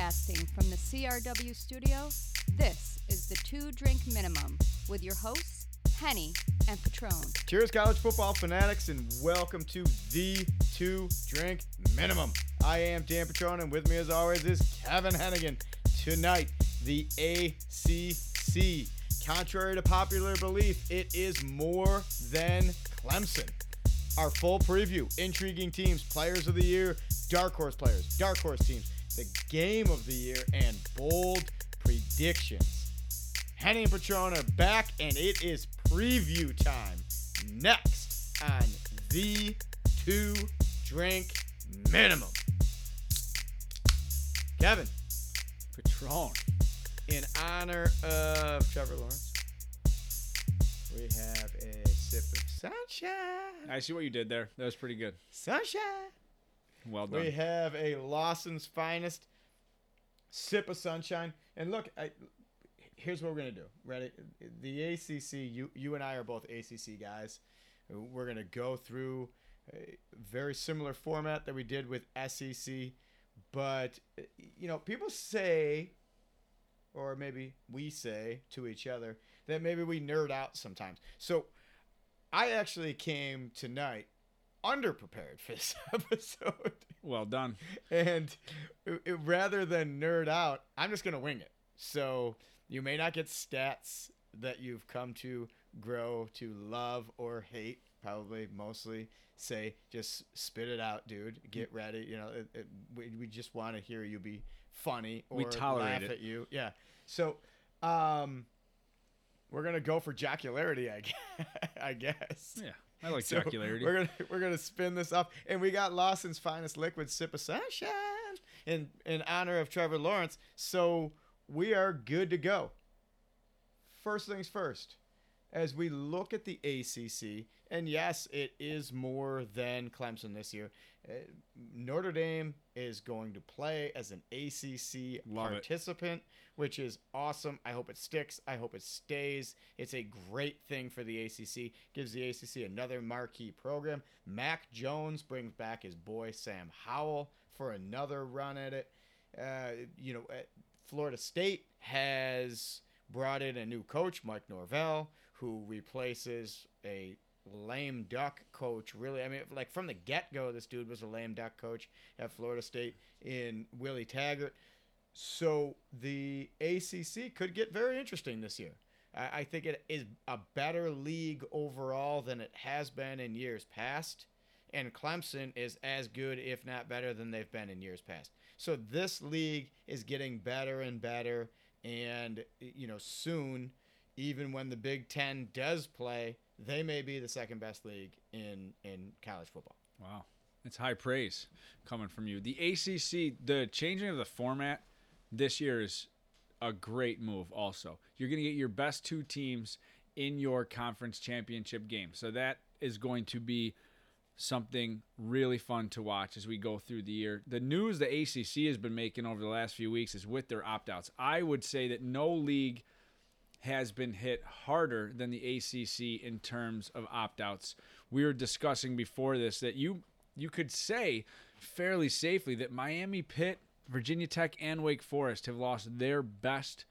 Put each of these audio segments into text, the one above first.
Broadcasting from the CRW studio, this is the Two Drink Minimum with your hosts, Henny and Petrone. Cheers, college football fanatics, and welcome to the Two Drink Minimum. I am Dan Petrone, and with me, as always, is Kevin Hennigan. Tonight, the ACC. Contrary to popular belief, it is more than Clemson. Our full preview, intriguing teams, players of the year, dark horse players, dark horse teams, the game of the year, and bold predictions. Henny and Petrone are back, and it is preview time. Next on the two drink minimum. Kevin, Petrone. in honor of Trevor Lawrence, we have a sip of sunshine. I see what you did there. That was pretty good. Sunshine. Well done. We have a Lawson's finest sip of sunshine. And look, I, here's what we're gonna do. Ready? The ACC. You you and I are both ACC guys. We're gonna go through a very similar format that we did with SEC, but you know, people say, or maybe we say to each other that maybe we nerd out sometimes. So, I actually came tonight underprepared for this episode. well done. And it- it- rather than nerd out, I'm just going to wing it. So you may not get stats that you've come to grow to love or hate. Probably mostly say, just spit it out, dude. Get ready. You know, it, it, we, we just want to hear you be funny or We tolerate laugh it. at you. Yeah. So, um, we're gonna go for jocularity, I guess. I guess. Yeah, I like So jocularity. We're gonna we're gonna spin this up, and we got Lawson's finest liquid sip of sunshine in in honor of Trevor Lawrence. So we are good to go. First things first, as we look at the ACC, and yes, it is more than Clemson this year. Uh, Notre Dame is going to play as an ACC Love it. participant, which is awesome. I hope it sticks. I hope it stays. It's a great thing for the ACC. Gives the ACC another marquee program. Mac Jones brings back his boy Sam Howell for another run at it. Uh, you know, uh, Florida State has brought in a new coach, Mike Norvell, who replaces a lame duck coach. Really, I mean, like from the get go, this dude was a lame duck coach at Florida State in Willie Taggart. So the ACC could get very interesting this year. I, I think it is a better league overall than it has been in years past. And Clemson is as good, if not better, than they've been in years past. So this league is getting better and better. And, you know, soon, even when the Big Ten does play, they may be the second best league in, in college football. Wow, it's high praise coming from you. The ACC, the changing of the format this year is a great move. Also, you're going to get your best two teams in your conference championship game, so that is going to be something really fun to watch as we go through the year. The news the ACC has been making over the last few weeks is with their opt outs. I would say that no league has been hit harder than the ACC in terms of opt-outs. We were discussing before this that you you could say fairly safely that Miami, Pitt, Virginia Tech, and Wake Forest have lost their best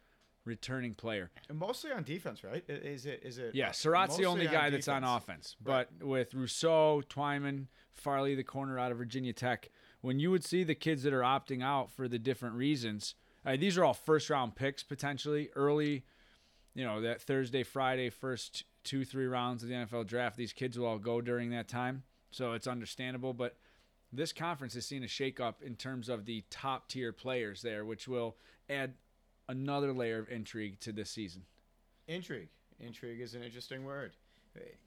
returning player. And mostly on defense, right? Is it? Is it? Yeah, Surratt's the only guy that's on offense. But with Rousseau, Twyman, Farley, the corner out of Virginia Tech, when you would see the kids that are opting out for the different reasons, uh, these are all first round picks potentially early. You know that Thursday, Friday, first two, three rounds of the NFL draft. These kids will all go during that time, so it's understandable. But this conference has seen a shakeup in terms of the top tier players there, which will add another layer of intrigue to this season. Intrigue. Intrigue is an interesting word.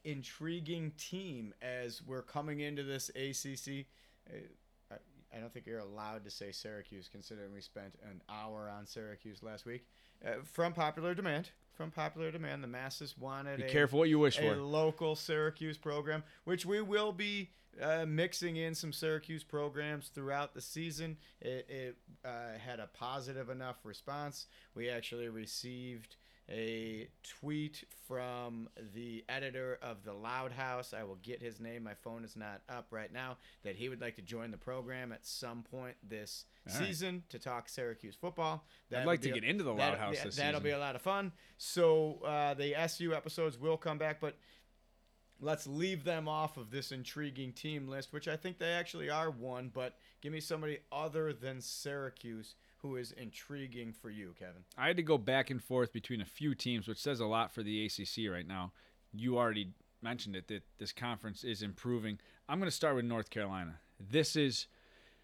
Intriguing team as we're coming into this ACC. I, I don't think you're allowed to say Syracuse, considering we spent an hour on Syracuse last week. Uh, from popular demand, from popular demand, the masses wanted. Be a, careful what you wish a for. local Syracuse program, which we will be uh, mixing in some Syracuse programs throughout the season. It, it uh, had a positive enough response. We actually received a tweet from the editor of the Loud House. I will get his name. My phone is not up right now. That he would like to join the program at some point this All right. season to talk Syracuse football. I'd like to a- get into the Loud House this That'll season. be a lot of fun. So uh, the SU episodes will come back, but let's leave them off of this intriguing team list, which I think they actually are one. But give me somebody other than Syracuse who is intriguing for you, Kevin. I had to go back and forth between a few teams, which says a lot for the ACC right now. You already mentioned it that this conference is improving. I'm going to start with North Carolina. This is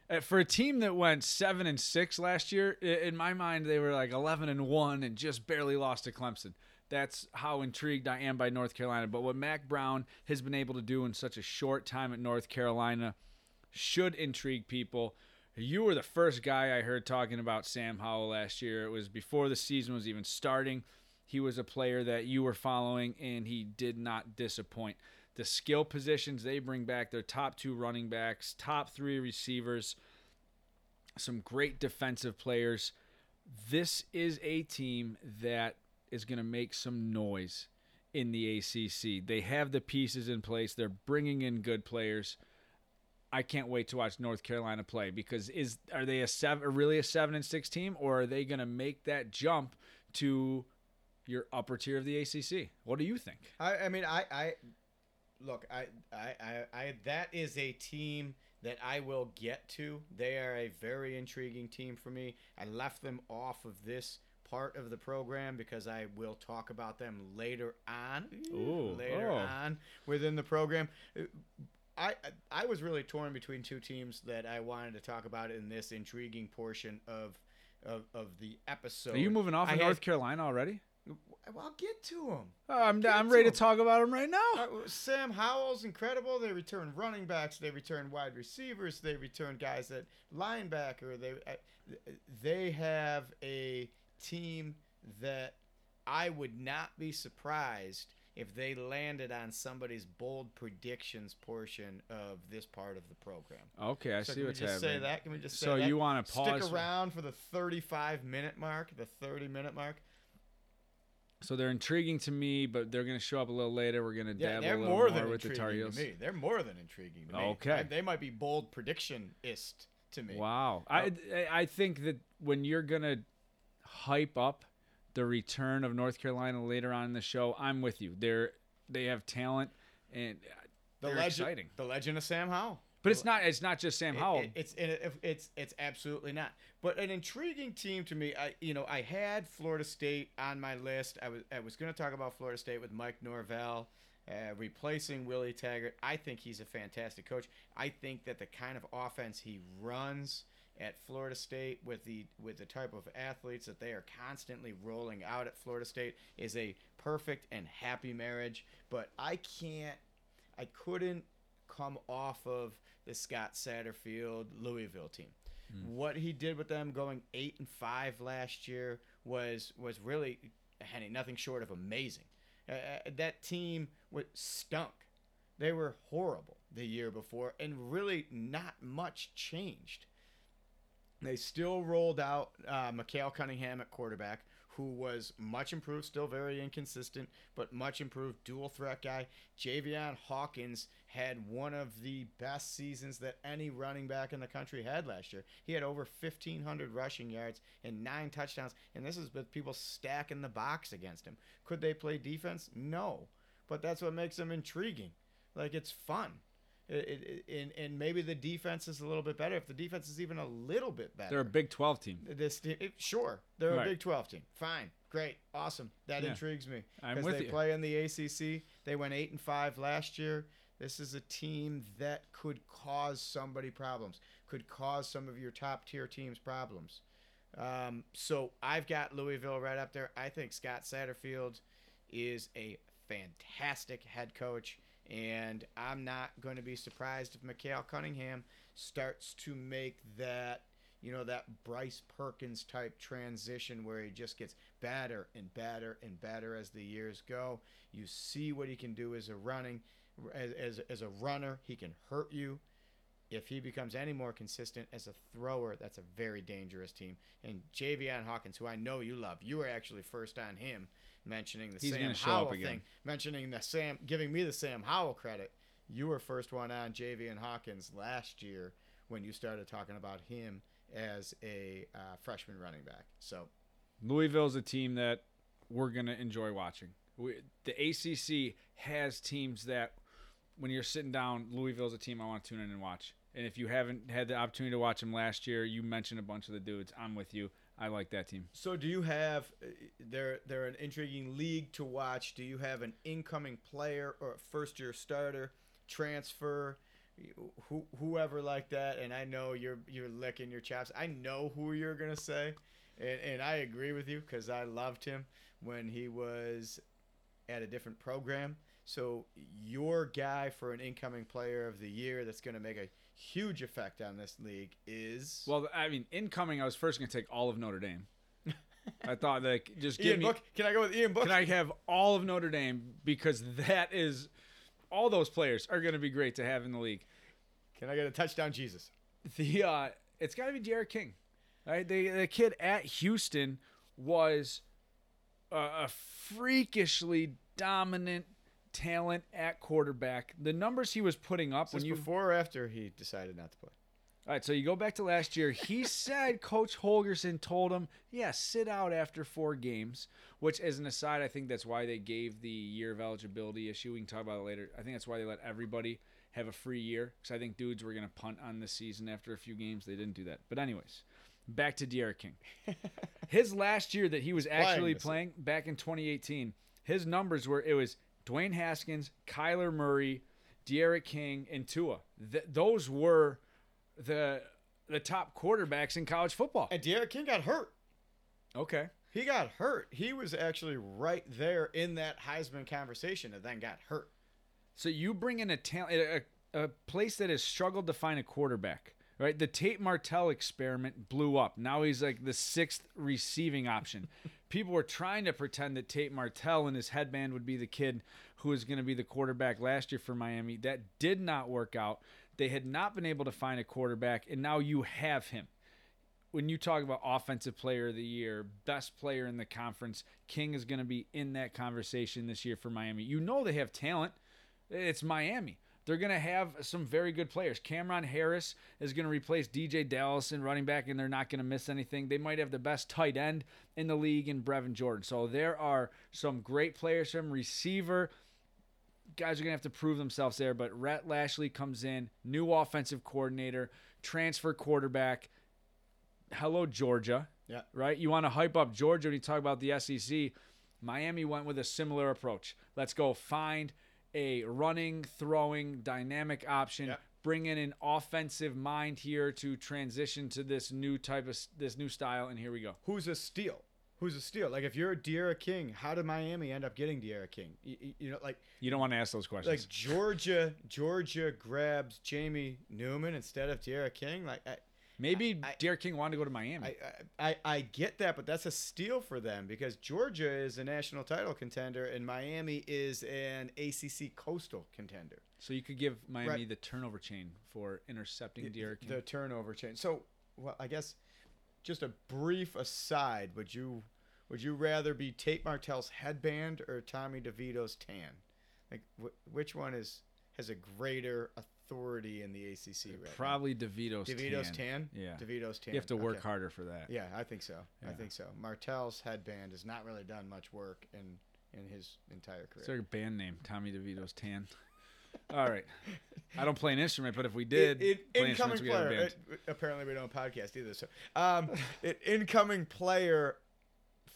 uh, for a team that went seven and six last year. In my mind, they were like 11 and one and just barely lost to Clemson. That's how intrigued I am by North Carolina. But what Mack Brown has been able to do in such a short time at North Carolina should intrigue people. You were the first guy I heard talking about Sam Howell last year. It was before the season was even starting. He was a player that you were following, and he did not disappoint. The skill positions they bring back, their top two running backs, top three receivers, some great defensive players. This is a team that is going to make some noise in the ACC. They have the pieces in place. They're bringing in good players. I can't wait to watch North Carolina play because is are they a seven really a seven and six team or are they going to make that jump to your upper tier of the ACC? What do you think? I, I mean, I, I look, I, I, I, I, that is a team that I will get to. They are a very intriguing team for me. I left them off of this part of the program because I will talk about them later on. Ooh, later oh. on within the program. I I was really torn between two teams that I wanted to talk about in this intriguing portion of of, of the episode. Are you moving off I of had- North Carolina already? Well, I'll get to them. Oh, I'm Get I'm ready to talk about them right now. Uh, Sam Howell's incredible. They return running backs. They return wide receivers. They return guys at linebacker. They uh, they have a team that I would not be surprised if they landed on somebody's bold predictions portion of this part of the program. Okay, I so see can what's we just happening. say that? Can we just say So that? you want to pause? Stick around for the 35 minute mark, the 30 minute mark. So they're intriguing to me, but they're going to show up a little later. We're going to Yeah, dabble they're a little more more, than with the Tar intriguing Heels. to me. They're more than intriguing to me. Okay. I- they might be bold predictionist to me. Wow. I oh. I think that when you're gonna hype up the return of North Carolina later on in the show, I'm with you. They're they have talent and The legend, exciting. the legend of Sam Howell. But it's not it's not just Sam It- Howell. it- it's it, it's it's absolutely not. But an intriguing team to me. I you know I had Florida State on my list. I was I was going to talk about Florida State with Mike Norvell. Uh, replacing Willie Taggart, I think he's a fantastic coach. I think that the kind of offense he runs at Florida State with the with the type of athletes that they are constantly rolling out at Florida State is a perfect and happy marriage. But I can't, I couldn't come off of the Scott Satterfield Louisville team. What he did with them going eight and five last year was was really Henny nothing short of amazing. Uh, uh, that team was stunk. They were horrible the year before, and really not much changed. They still rolled out uh, Micale Cunningham at quarterback, who was much improved, still very inconsistent, but much improved dual threat guy. Javian Hawkins had one of the best seasons that any running back in the country had last year. He had over 1,500 rushing yards and nine touchdowns, and this is with people stacking the box against him. Could they play defense? No, but that's what makes them intriguing. Like it's fun. It, it, and, and maybe the defense is a little bit better. If the defense is even a little bit better, They're a Big 12 team. this it- sure they're Right. a Big Twelve team. Fine, great, awesome. That Yeah. intrigues me I'm because they you. play in the ACC. They went eight and five last year. This is a team that could cause somebody problems. Could cause some of your top tier teams problems. Um, so I've got Louisville right up there. I think Scott Satterfield is a fantastic head coach, and I'm not going to be surprised if Micale Cunningham starts to make that, you know, that Bryce Perkins type transition where he just gets better and better and better as the years go. You see what he can do as a running, as, as, as a runner. He can hurt you if he becomes any more consistent as a thrower, that's a very dangerous team. And Javian Hawkins, who I know you love, you were actually first on him mentioning the He's Sam Howell up again. thing, mentioning the Sam, giving me the Sam Howell credit. You were first one on Javian Hawkins last year when you started talking about him as a uh, freshman running back. So Louisville's a team that we're gonna enjoy watching. We, the ACC has teams that, when you're sitting down, Louisville's a team I want to tune in and watch. And if you haven't had the opportunity to watch them last year, you mentioned a bunch of the dudes. I'm with you. I like that team. So do you have uh, they're they're an intriguing league to watch. Do you have an incoming player or a first year starter, transfer, who, whoever like that? And I know you're you're licking your chops. I know who you're gonna say, and, and I agree with you because I loved him when he was at a different program. So your guy for an incoming player of the year that's gonna make a huge effect on this league is Well, I mean, incoming, I was first gonna take all of Notre Dame. I thought like just give Ian me. Book. Can I go with Ian Book? Can I have all of Notre Dame because that is all those players are going to be great to have in the league. Can I get a touchdown, Jesus? The uh, it's got to be D'Eriq King, right? The the kid at Houston was a, a freakishly dominant talent at quarterback. The numbers he was putting up When when you before or after he decided not to play? All right, so you go back to last year. He said Coach Holgorsen told him, "Yeah, sit out after four games." Which, as an aside, I think that's why they gave the year of eligibility issue. We can talk about it later. I think that's why they let everybody have a free year because I think dudes were gonna punt on this season after a few games. They didn't do that. But anyways, back to D'Eriq King. His last year that he was actually this- playing back in 2018, his numbers were it was Dwayne Haskins, Kyler Murray, D'Eriq King, and Tua. Th- those were the the top quarterbacks in college football. And D'Eriq King got hurt. Okay. He got hurt. He was actually right there in that Heisman conversation and then got hurt. So you bring in a talent, a, a place that has struggled to find a quarterback, right? The Tate Martell experiment blew up. Now he's like the sixth receiving option. People were trying to pretend that Tate Martell and his headband would be the kid who was going to be the quarterback last year for Miami. That did not work out. They had not been able to find a quarterback, and now you have him. When you talk about offensive player of the year, best player in the conference, King is going to be in that conversation this year for Miami. You know they have talent. It's Miami. They're going to have some very good players. Cameron Harris is going to replace DJ Dallas in running back, and they're not going to miss anything. They might have the best tight end in the league in Brevin Jordan. So there are some great players from receiver. Guys are going to have to prove themselves there, but Rhett Lashlee comes in, new offensive coordinator, transfer quarterback. Hello, Georgia. Yeah. Right? You want to hype up Georgia when you talk about the SEC. Miami went with a similar approach. Let's go find a running, throwing, dynamic option. Yeah. Bring in an offensive mind here to transition to this new type of this new style, and here we go. Who's a steal? Who's a steal? Like if you're a D'Eriq King, how did Miami end up getting D'Eriq King? You, you- you know, like You don't want to ask those questions. like Georgia, Georgia grabs Jamie Newman instead of D'Eriq King. Like I, Maybe I- D'Eriq King wanted to go to Miami. I, I, I get that, but that's a steal for them because Georgia is a national title contender and Miami is an ACC coastal contender. so you could give Miami Right. the turnover chain for intercepting D'Eriq King. The turnover chain. So, well, I guess just a brief aside. Would you would you rather be Tate Martell's headband or Tommy DeVito's tan? Like, wh- which one is has a greater authority in the ACC right Probably DeVito's now? DeVito's tan. tan. Yeah. DeVito's tan. You have to work Okay. harder for that. Yeah, I think so. I think so. Martell's headband has not really done much work in in his entire career. It's their band name, Tommy DeVito's Tan. All right. I don't play an instrument, but if we did, It, it, play incoming player. it- apparently, we don't podcast either. So, um, it, incoming player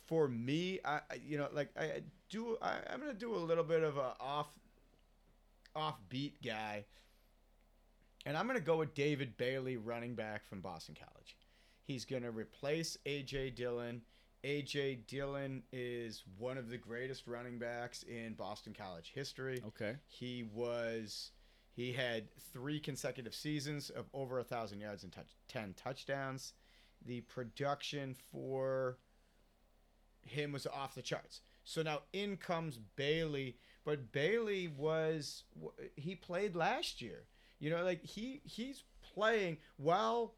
for me, I you know like I I do. I, I'm gonna do a little bit of a off offbeat guy, and I'm gonna go with David Bailey, running back from Boston College. He's gonna replace AJ Dillon. AJ Dillon is one of the greatest running backs in Boston College history. Okay. He was he had three consecutive seasons of over a thousand yards and touch, ten touchdowns. The production for him was off the charts. So now in comes Bailey, but Bailey was he played last year. You know, like he he's playing while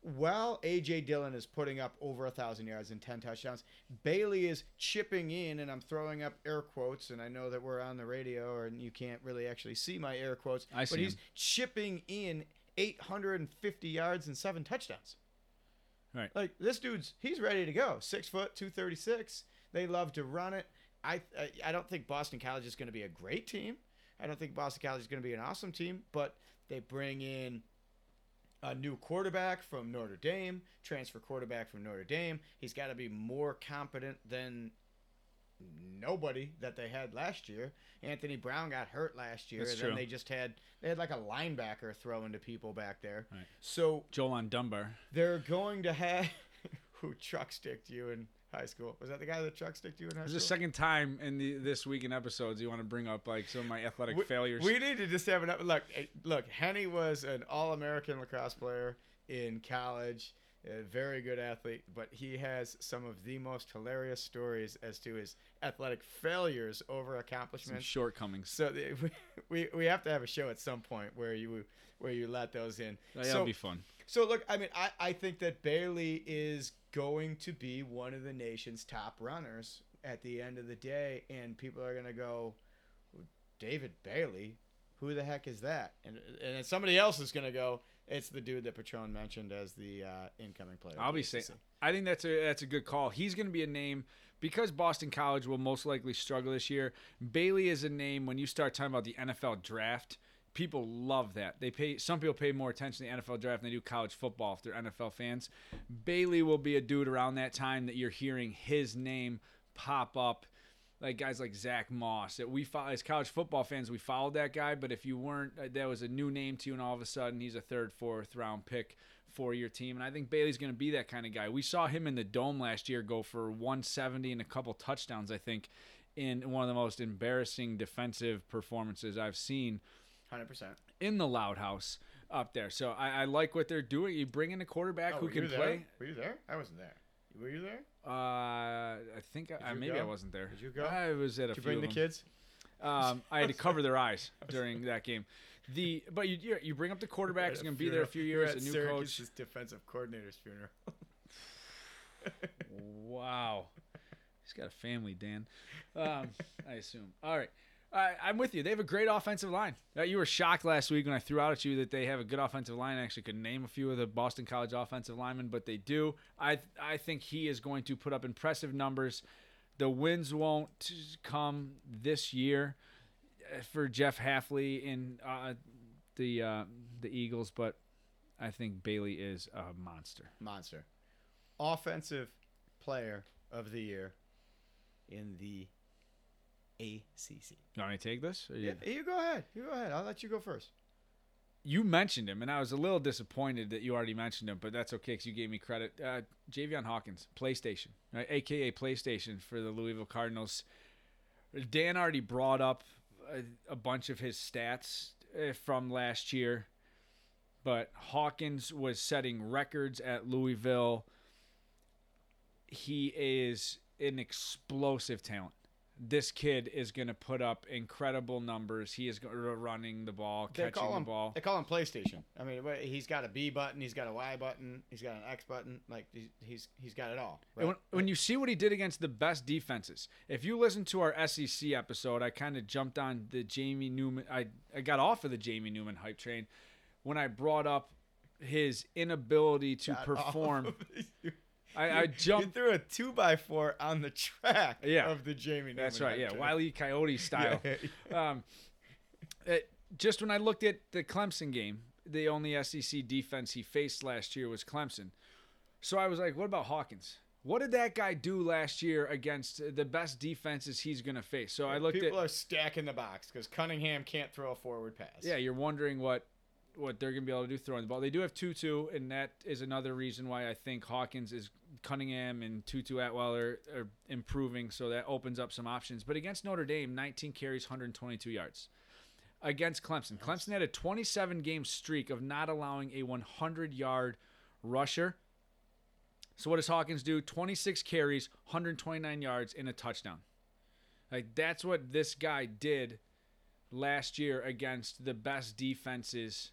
while AJ Dillon is putting up over a thousand yards and ten touchdowns, Bailey is chipping in, and I'm throwing up air quotes, and I know that we're on the radio and you can't really actually see my air quotes, I see but he's 'em. chipping in 850 yards and seven touchdowns. Right. Like this dude's, he's ready to go. Six foot, 236. They love to run it. I I, I don't think Boston College is going to be a great team. I don't think Boston College is going to be an awesome team, but they bring in a new quarterback from Notre Dame, transfer quarterback from Notre Dame. He's got to be more competent than nobody that they had last year. Anthony Brown got hurt last year, That's and true. then they just had they had like a linebacker throwing to people back there. Right. So Jolan Dunbar. they're going to have who truck sticked you in high school. Was that the guy that truck sticked you in high This school? is the second time in the this week in episodes you want to bring up like some of my athletic we, failures. We need to just have an look. eh, Look, Henny was an All-American lacrosse player in college, a very good athlete, but he has some of the most hilarious stories as to his athletic failures over some accomplishments. shortcomings. So we, we we have to have a show at some point where you where you let those in. That'll so, be fun. So look, I mean, I, I think that Bailey is going to be one of the nation's top runners at the end of the day, and people are gonna go, David Bailey, who the heck is that? And and then somebody else is gonna go, it's the dude that Petrone mentioned as the uh, incoming player. I'll be saying. I think that's a that's a good call. He's going to be a name because Boston College will most likely struggle this year. Bailey is a name when you start talking about the NFL draft. People love that. They pay some people pay more attention to the NFL draft than they do college football if they're NFL fans. Bailey will be a dude around that time that you're hearing his name pop up. Like guys like Zach Moss, that we follow as college football fans, we followed that guy. But if you weren't, uh, that was a new name to you, and all of a sudden he's a third, fourth round pick for your team. And I think Bailey's going to be that kind of guy. We saw him in the dome last year go for 170 and a couple touchdowns, I think, in one of the most embarrassing defensive performances I've seen Hundred percent. in the Loud House up there. So I, I like what they're doing. You bring in a quarterback Oh, who were can you there? play. Were you there? I wasn't there. Were you there? Uh, I think I, you maybe I go? wasn't there. Did you go? I was at a Did you few bring of the them. kids? Um, I had to cover their eyes during that game. The but you you- you bring up the quarterback. At going to be there a few years. A at new Syracuse's coach. defensive coordinator's funeral. Wow, he's got a family, Dan. Um, I assume. All right. I, I'm with you. They have a great offensive line. Uh, you were shocked last week when I threw out at you that they have a good offensive line. I actually could name a few of the Boston College offensive linemen, but they do. I I think he is going to put up impressive numbers. The wins won't come this year uh, for Jeff Hafley in uh, the uh, the Eagles, but I think Bailey is a monster. monster. Offensive player of the year in the ACC. You want me to take this? You- Yeah, you go ahead. You go ahead. I'll let you go first. you mentioned him, and I was a little disappointed that you already mentioned him, but that's okay because you gave me credit. Uh, Javian Hawkins, PlayStation, right? aka PlayStation for the Louisville Cardinals. Dan already brought up a, a bunch of his stats uh, from last year, but Hawkins was setting records at Louisville. He is an explosive talent. This kid is going to put up incredible numbers. He is running the ball, They catching call the him. ball. They call him PlayStation. I mean, he's got a B button. He's got a Y button. He's got an X button. Like he's he's, got it all. When, when you see what he did against the best defenses, if you listen to our SEC episode, I kind of jumped on the Jamie Newman. I, I got off of the Jamie Newman hype train when I brought up his inability to Got perform. I, I You jumped. threw a two by four on the track Yeah. of the Jamie. That's right. Yeah, hype Wiley Coyote style. Yeah. um, it, just when I looked at the Clemson game, the only SEC defense he faced last year was Clemson. So I was like, what about Hawkins? What did that guy do last year against the best defenses he's going to face? So I looked People at are stacking the box because Cunningham can't throw a forward pass. yeah, you're wondering what what they're going to be able to do throwing the ball. They do have Tutu, and that is another reason why I think Hawkins is Cunningham and Tutu Atwell are, are improving. So that opens up some options. But against Notre Dame, 19 carries, 122 yards. Against Clemson, Clemson had a 27 game streak of not allowing a 100 yard rusher. So what does Hawkins do? 26 carries, 129 yards, and a touchdown. Like that's what this guy did last year against the best defenses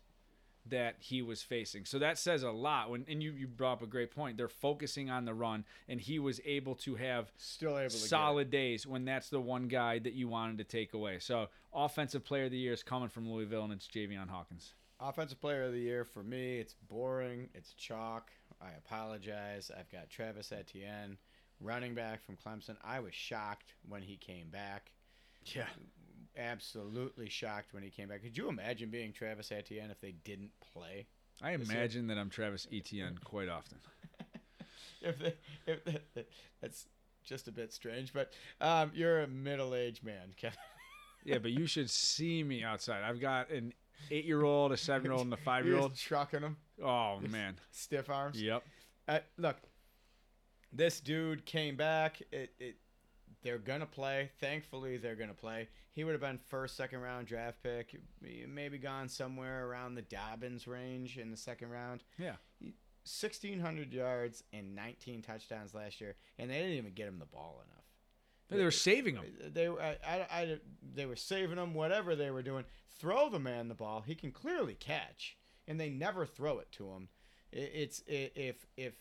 that he was facing. So that says a lot. When and you you brought up a great point. They're focusing on the run, and he was able to have Still able to solid days when that's the one guy that you wanted to take away. So offensive player of the year is coming from Louisville, and it's Javian Hawkins. Offensive player of the year for me, it's boring. It's chalk. I apologize. I've got Travis Etienne, running back from Clemson. I was shocked when he came back. Yeah. Absolutely shocked when he came back. Could you imagine being Travis Etienne if they didn't play? I imagine that I'm Travis Etienne quite often. If, they, if they, that's just a bit strange, but um, you're a middle-aged man, Kevin. Yeah, but you should see me outside. I've got an eight-year-old, a seven-year-old, and a five-year-old. trucking them. Oh man. stiff arms. Yep. Uh, look, this dude came back. It, it, they're gonna play. Thankfully, they're gonna play. He would have been first, second round draft pick. Maybe gone somewhere around the Dobbins range in the second round. Yeah. Sixteen hundred yards and nineteen touchdowns last year, and they didn't even get him the ball enough. They were saving him. They were, I, I, I- they were saving him. Whatever they were doing, throw the man the ball. He can clearly catch, and they never throw it to him. I- It's i- if if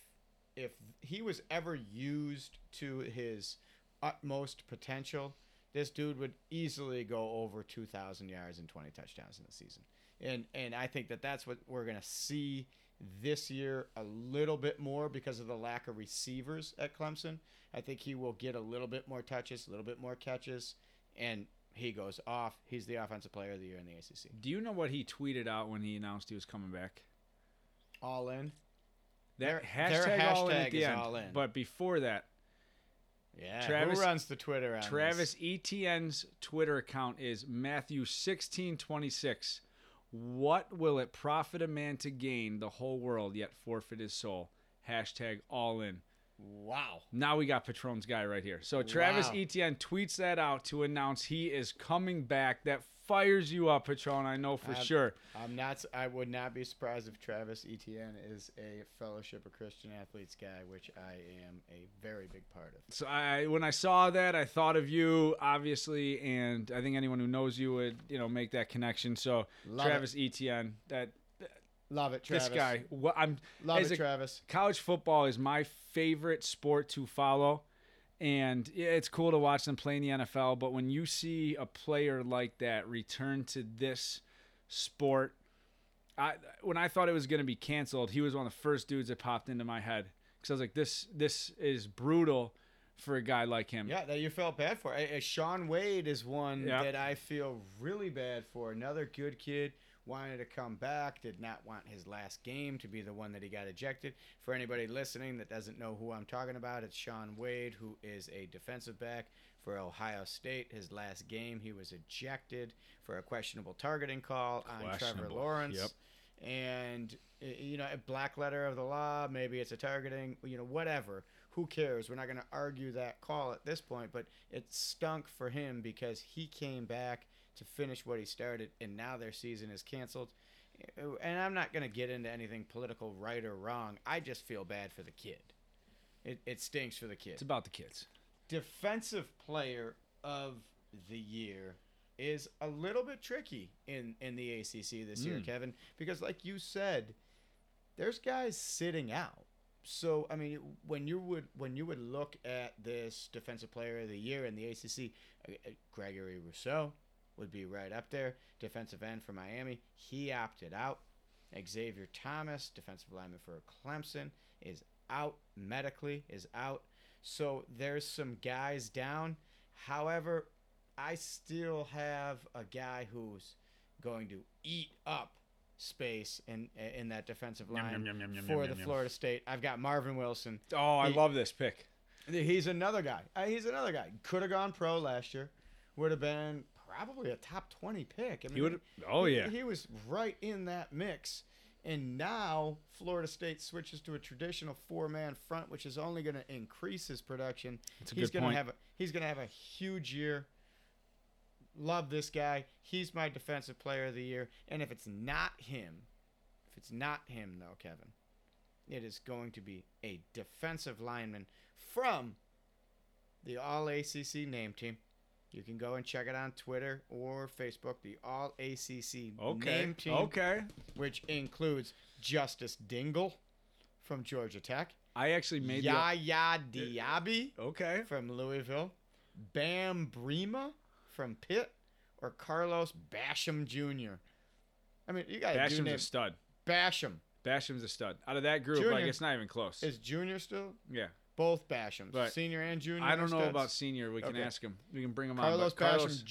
if he was ever used to his utmost potential, this dude would easily go over two thousand yards and twenty touchdowns in the season. And and I think that that's what we're gonna see this year a little bit more because of the lack of receivers at Clemson. I think he will get a little bit more touches, a little bit more catches, and he goes off. He's the offensive player of the year in the ACC. Do you know what he tweeted out when he announced he was coming back? All in. That Their- their hashtag, all in hashtag at the is end. all in. But before that, Yeah. Travis- Who runs the Twitter on Travis this? Etienne's Twitter account is Matthew sixteen twenty six. What will it profit a man to gain the whole world yet forfeit his soul? Hashtag all in. Wow. Now we got Petrone's guy right here. So Travis Wow. Etienne tweets that out to announce he is coming back. That fires you up, Petrone. I know for I'm- sure. I'm not. I would not be surprised if Travis Etienne is a Fellowship of Christian Athletes guy, which I am a very big part of. So I, when I saw that, I thought of you, obviously, and I think anyone who knows you would, you know, make that connection. So Love Travis Etienne, that Love it, Travis. this guy, what I'm Love it, a- Travis. college football is my favorite sport to follow. And it's cool to watch them play in the NFL, but when you see a player like that return to this sport, I when I thought it was going to be canceled, he was one of the first dudes that popped into my head because I was like, this this is brutal for a guy like him. Yeah, that you felt bad for. Uh, uh, Shaun Wade is one Yeah. that I feel really bad for. Another good kid wanted to come back, did not want his last game to be the one that he got ejected. For anybody listening that doesn't know who I'm talking about, it's Shaun Wade, who is a defensive back for Ohio State. His last game, he was ejected for a questionable targeting call on Trevor Lawrence. Yep. And you know, a black letter of the law, maybe it's a targeting, you know, whatever. Who cares? We're not going to argue that call at this point, but it stunk for him because he came back to finish what he started, and now their season is canceled. And I'm not going to get into anything political, right or wrong. I just feel bad for the kid. It, it stinks for the kid. It's about the kids. Defensive player of the year is a little bit tricky in, in the ACC this year, Mm. Kevin, because like you said, there's guys sitting out. So I mean, when you would when you would look at this defensive player of the year in the ACC, uh, uh, Gregory Rousseau would be right up there. Defensive end for Miami, he opted out. Xavier Thomas, defensive lineman for Clemson, is out medically, is out. So there's some guys down. However, I still have a guy who's going to eat up space in in that defensive line yum, yum, yum, for the. Florida State. I've got Marvin Wilson. Oh, I He- love this pick. He's another guy. Uh, he's another guy. Could have gone pro last year. Would have been probably a top 20 pick. I mean, He would. Oh he- yeah. He was right in that mix. And now Florida State switches to a traditional four-man front, which is only going to increase his production. That's a he's gonna point. have a he's going to have a huge year. Love this guy. He's my defensive player of the year. And if it's not him, if it's not him though, Kevin, it is going to be a defensive lineman from the All ACC name team, You can go and check it on Twitter or Facebook. The All ACC Okay. name team, Okay. which includes Justice Dingle from Georgia Tech, I actually made the. Yaya Diaby uh, Okay. from Louisville, Bam Brema from Pitt, or Carlos Basham Jr. I mean, you got Basham's a stud. Basham. Basham's a stud. Out of that group, Junior. like it's not even close. Is Junior still? yeah. Both Bashams, senior and junior. I don't know studs? about senior. We can Okay. ask him. We can bring him Carlos on. but Carlos, Basham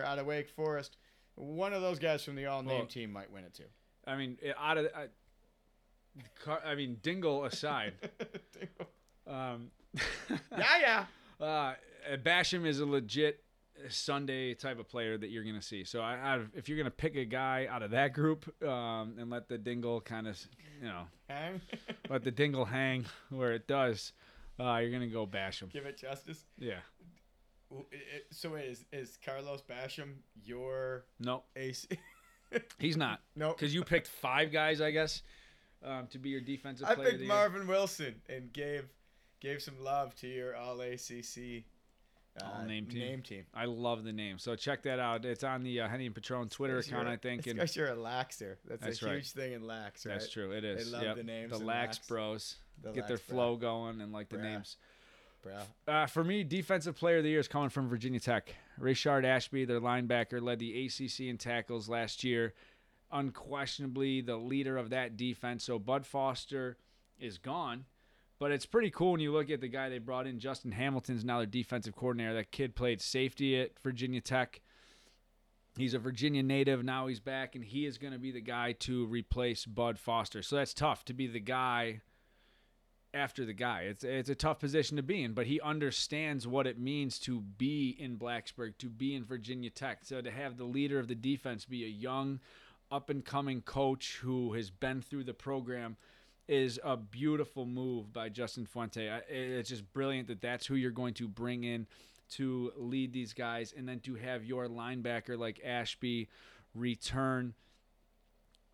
Jr. out of Wake Forest. One of those guys from the all name Well- team might win it too. I mean, out of. I, Car, I mean, Dingle aside. um, yeah, yeah. uh, Basham is a legit Sunday type of player that you're gonna see. So I, I if you're gonna pick a guy out of that group um, and let the Dingle kind of, you know, Hang. let the Dingle hang where it does, uh, you're gonna go Basham. Give it justice. Yeah. W- it- it- So wait, is, is Carlos Basham your No, ace? he's not. no. Because you picked five guys, I guess, um, to be your defensive I player. picked. Marvin Wilson and gave gave some love to your All ACC uh, All-name team. Name team. I love the name. So check that out. It's on the uh, Henny and Petrone Twitter account, you're- I think. And because you're a laxer. That's, That's a right. huge thing in lax, right? that's true. It is. They love Yep. the names The Lax Lax. Bros The get their lax bro. flow going and like the Bruh. names. Bro. Uh, for me, defensive player of the year is coming from Virginia Tech. Rayshard Ashby, their linebacker, led the ACC in tackles last year. Unquestionably the leader of that defense. So Bud Foster is gone. But it's pretty cool when you look at the guy they brought in. Justin Hamilton's now their defensive coordinator. That kid played safety at Virginia Tech. He's a Virginia native. Now he's back, and he is going to be the guy to replace Bud Foster. So that's tough to be the guy after the guy. It's it's a tough position to be in, but he understands what it means to be in Blacksburg, to be in Virginia Tech. So to have the leader of the defense be a young, up and coming coach who has been through the program is a beautiful move by Justin Fuente. I- It's just brilliant that that's who you're going to bring in to lead these guys, and then to have your linebacker like Ashby return.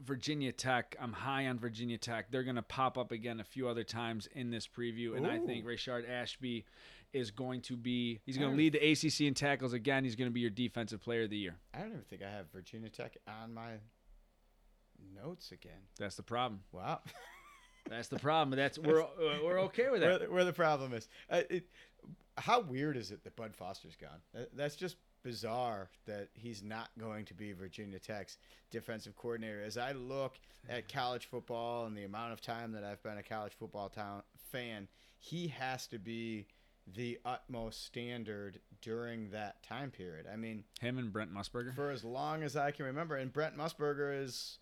Virginia Tech. I'm high on Virginia Tech. They're going to pop up again a few other times in this preview, and I think Ooh. Rayshard Ashby is going to be. He's going to lead the ACC in tackles again. He's going to be your defensive player of the year. I don't even think I have Virginia Tech on my notes again. That's the problem. Wow. That's the problem. That's we're uh, we're okay with where, that. the, where the problem is. Uh, it, how weird is it that Bud Foster's gone? That's just bizarre that he's not going to be Virginia Tech's defensive coordinator. As I look at college football and the amount of time that I've been a college football town fan, he has to be the utmost standard during that time period. I mean, Him and Brent Musberger. for as long as I can remember, and Brent Musberger is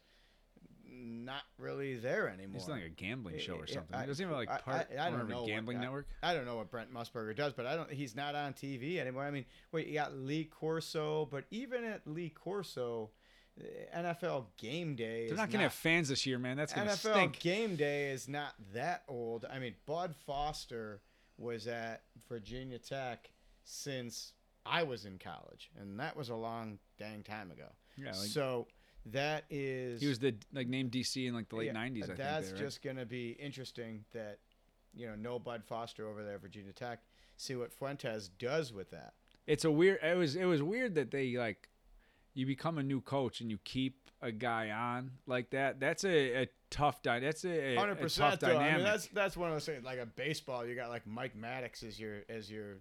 not really there anymore. He's like a gambling show or something. I- he doesn't even like part I- I don't owner of know a what gambling that- network. I don't know what Brent Musberger does, but I don't. He's not on TV anymore. I mean, wait, you got Lee Corso, but even at Lee Corso, eh, NFL Game Day. They're is not going to have fans this year, man. That's going to NFL stink. Game Day is not that old. I mean, Bud Foster was at Virginia Tech since I was in college, and that was a long dang time ago. Yeah, like, so that is he was the like named DC in like the late yeah, '90s. I think. That's there, right? just going to be interesting that, you know, no Bud Foster over there at Virginia Tech. See what Fuentes does with that. it's a weird it was it was weird that they like you become a new coach and you keep a guy on like that that's a, a tough dy- that's a, a, Hundred a tough. Though dynamic I mean, that's that's one of those things. Like a baseball, you got like Mike Maddux as your as your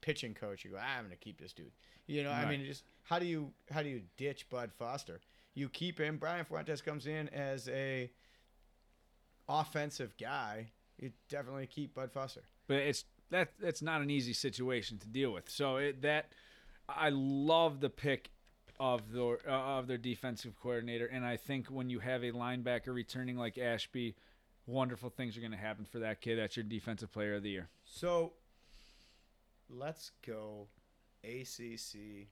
pitching coach. You go, ah, I'm going to keep this dude. You know, I mean, just how do you how do you ditch Bud Foster? You keep him. Brian Fuentes comes in as a offensive guy. You definitely keep Bud Foster. but it's that that's not an easy situation to deal with so it that i love the pick of the uh, of their defensive coordinator and i think when you have a linebacker returning like ashby wonderful things are going to happen for that kid that's your defensive player of the year So let's go ACC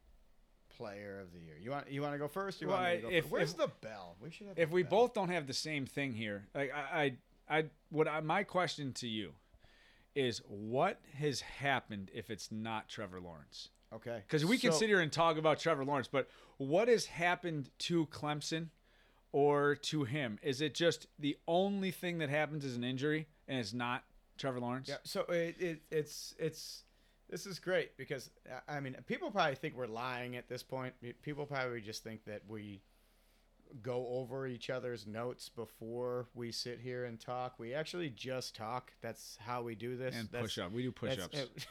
player of the year. You want you want to go first? You Well, want go if- first? Where's if- the bell? We should have if we bell. both don't have the same thing here like i i, I what I, my question to you is what has happened if it's not trevor lawrence okay Because we can so- sit here and talk about Trevor Lawrence, but what has happened to Clemson or to him? Is it just the only thing that happens is an injury and it's not Trevor Lawrence? Yeah, so it, it it's it's this is great because I mean, people probably think we're lying at this point. People probably just think that we go over each other's notes before we sit here and talk. We actually just talk. That's how we do this. And That's- push up. We do push ups.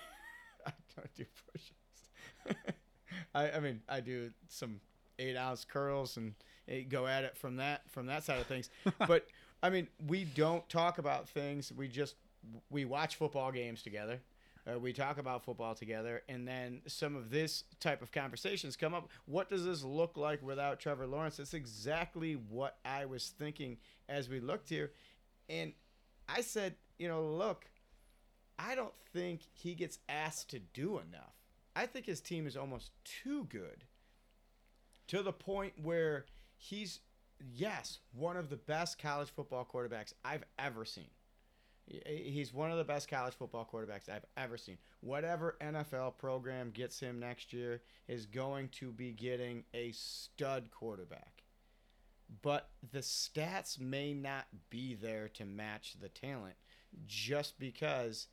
I don't do push-ups. I, I mean, I do some eight ounce curls and eh, go at it from that from that side of things. but I mean, we don't talk about things. We just we watch football games together. Uh, we talk about football together, and then some of this type of conversations come up. What does this look like without Trevor Lawrence? That's exactly what I was thinking as we looked here, and I said, you know, look, I don't think he gets asked to do enough. I think his team is almost too good to the point where he's, yes, one of the best college football quarterbacks I've ever seen. He- He's one of the best college football quarterbacks I've ever seen. Whatever NFL program gets him next year is going to be getting a stud quarterback. But the stats may not be there to match the talent just because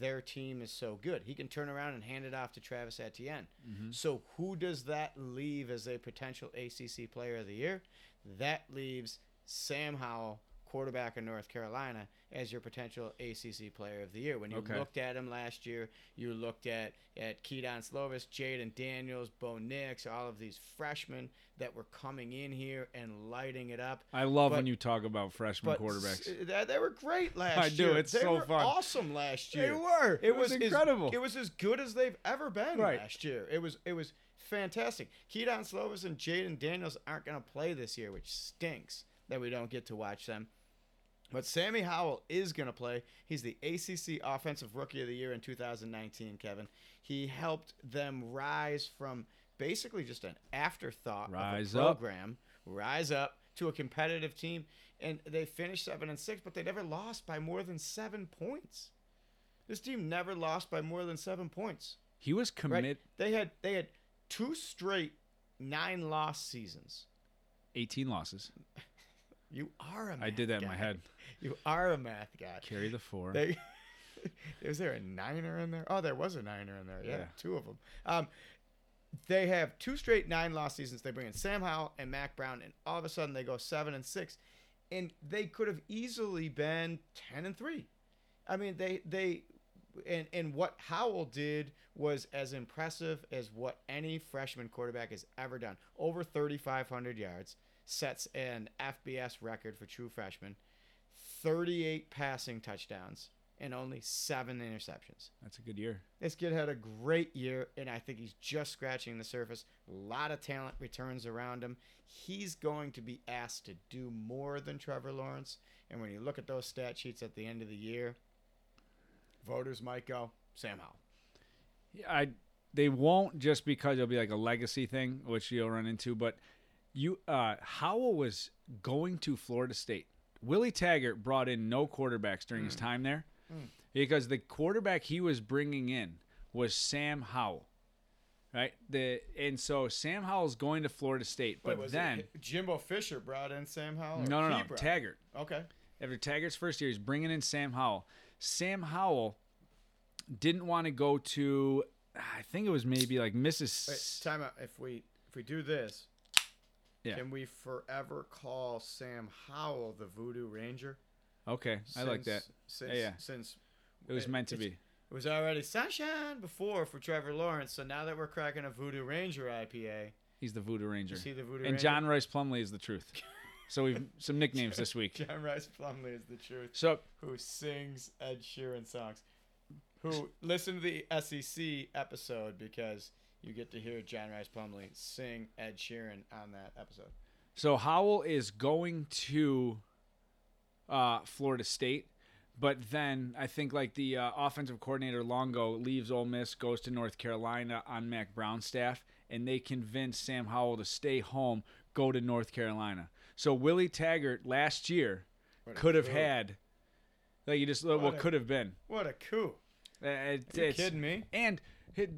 their team is so good. He can turn around and hand it off to Travis Etienne. Mm-hmm. So who does that leave as a potential ACC player of the year? That leaves Sam Howell, quarterback in North Carolina, as your potential ACC player of the year. When you Okay. looked at him last year, you looked at at Kedon Slovis, Jayden Daniels, Bo Nix, all of these freshmen that were coming in here and lighting it up. I love but- when you talk about freshman quarterbacks. s- they, they were great last year. I do, it's they so were fun. awesome last year. They were. It, It was, was as- incredible. it was as good as they've ever been Right. last year. It was it was fantastic. Kedon Slovis and Jayden Daniels aren't going to play this year, which stinks that we don't get to watch them. But Sammy Howell is going to play. He's the ACC Offensive Rookie of the Year in 2019, Kevin. He helped them rise from basically just an afterthought Rise of a up. program, rise up to a competitive team, and they finished seven and six, but they never lost by more than seven points. This team never lost by more than seven points. He was Right? commit They had they had two straight nine loss seasons. 18 losses. You are a math I did that in my head. You are a math guy. Carry the four. They, is there a niner in there? Oh, there was a niner in there. Yeah, Yeah. two of them. Um, they have two straight nine loss seasons. They bring in Sam Howell and Mack Brown, and all of a sudden they go seven and six, and they could have easily been ten and three. I mean, they they, and and what Howell did was as impressive as what any freshman quarterback has ever done. Over thirty five hundred yards, sets an FBS record for true freshmen. 38 passing touchdowns and only seven interceptions. That's a good year. This kid had a great year, and I think he's just scratching the surface. A lot of talent returns around him. He's going to be asked to do more than Trevor Lawrence. And when you look at those stat sheets at the end of the year, voters might go Sam Howell. Yeah, I they won't just because it'll be like a legacy thing, which you'll run into. But you, uh, Howell was going to Florida State. Willie Taggart brought in no quarterbacks during his time there because the quarterback he was bringing in was Sam Howell, right? The and so Sam Howell's going to Florida State, but Wait, was then it Jimbo Fisher brought in Sam Howell? no, no, no, brought- Taggart. Okay. After Taggart's first year, he's bringing in Sam Howell. Sam Howell didn't want to go to, I think it was maybe like Wait, Mrs. time out. If we if we do this, Yeah. can we forever call Sam Howell the Voodoo Ranger? Okay, I like that. Since, Yeah, yeah. Since It was it- meant to be. It was already sunshine before for Trevor Lawrence, so now that we're cracking a Voodoo Ranger IPA, He's the Voodoo Ranger. is he the Voodoo And Ranger? John Rice Plumley is the truth. So we've some nicknames this week. John Rice Plumley is the truth. So Who sings Ed Sheeran songs? Who listen to the SEC episode because you get to hear John Rice Plumley sing Ed Sheeran on that episode. so Howell is going to uh, Florida State, but then I think like the uh, offensive coordinator Longo leaves Ole Miss, goes to North Carolina on Mack Brown's staff, and they convince Sam Howell to stay home, go to North Carolina. So Willie Taggart last year could have had, like you just what, What could have been. What a coup! Uh, it- You it's- kidding me? And his,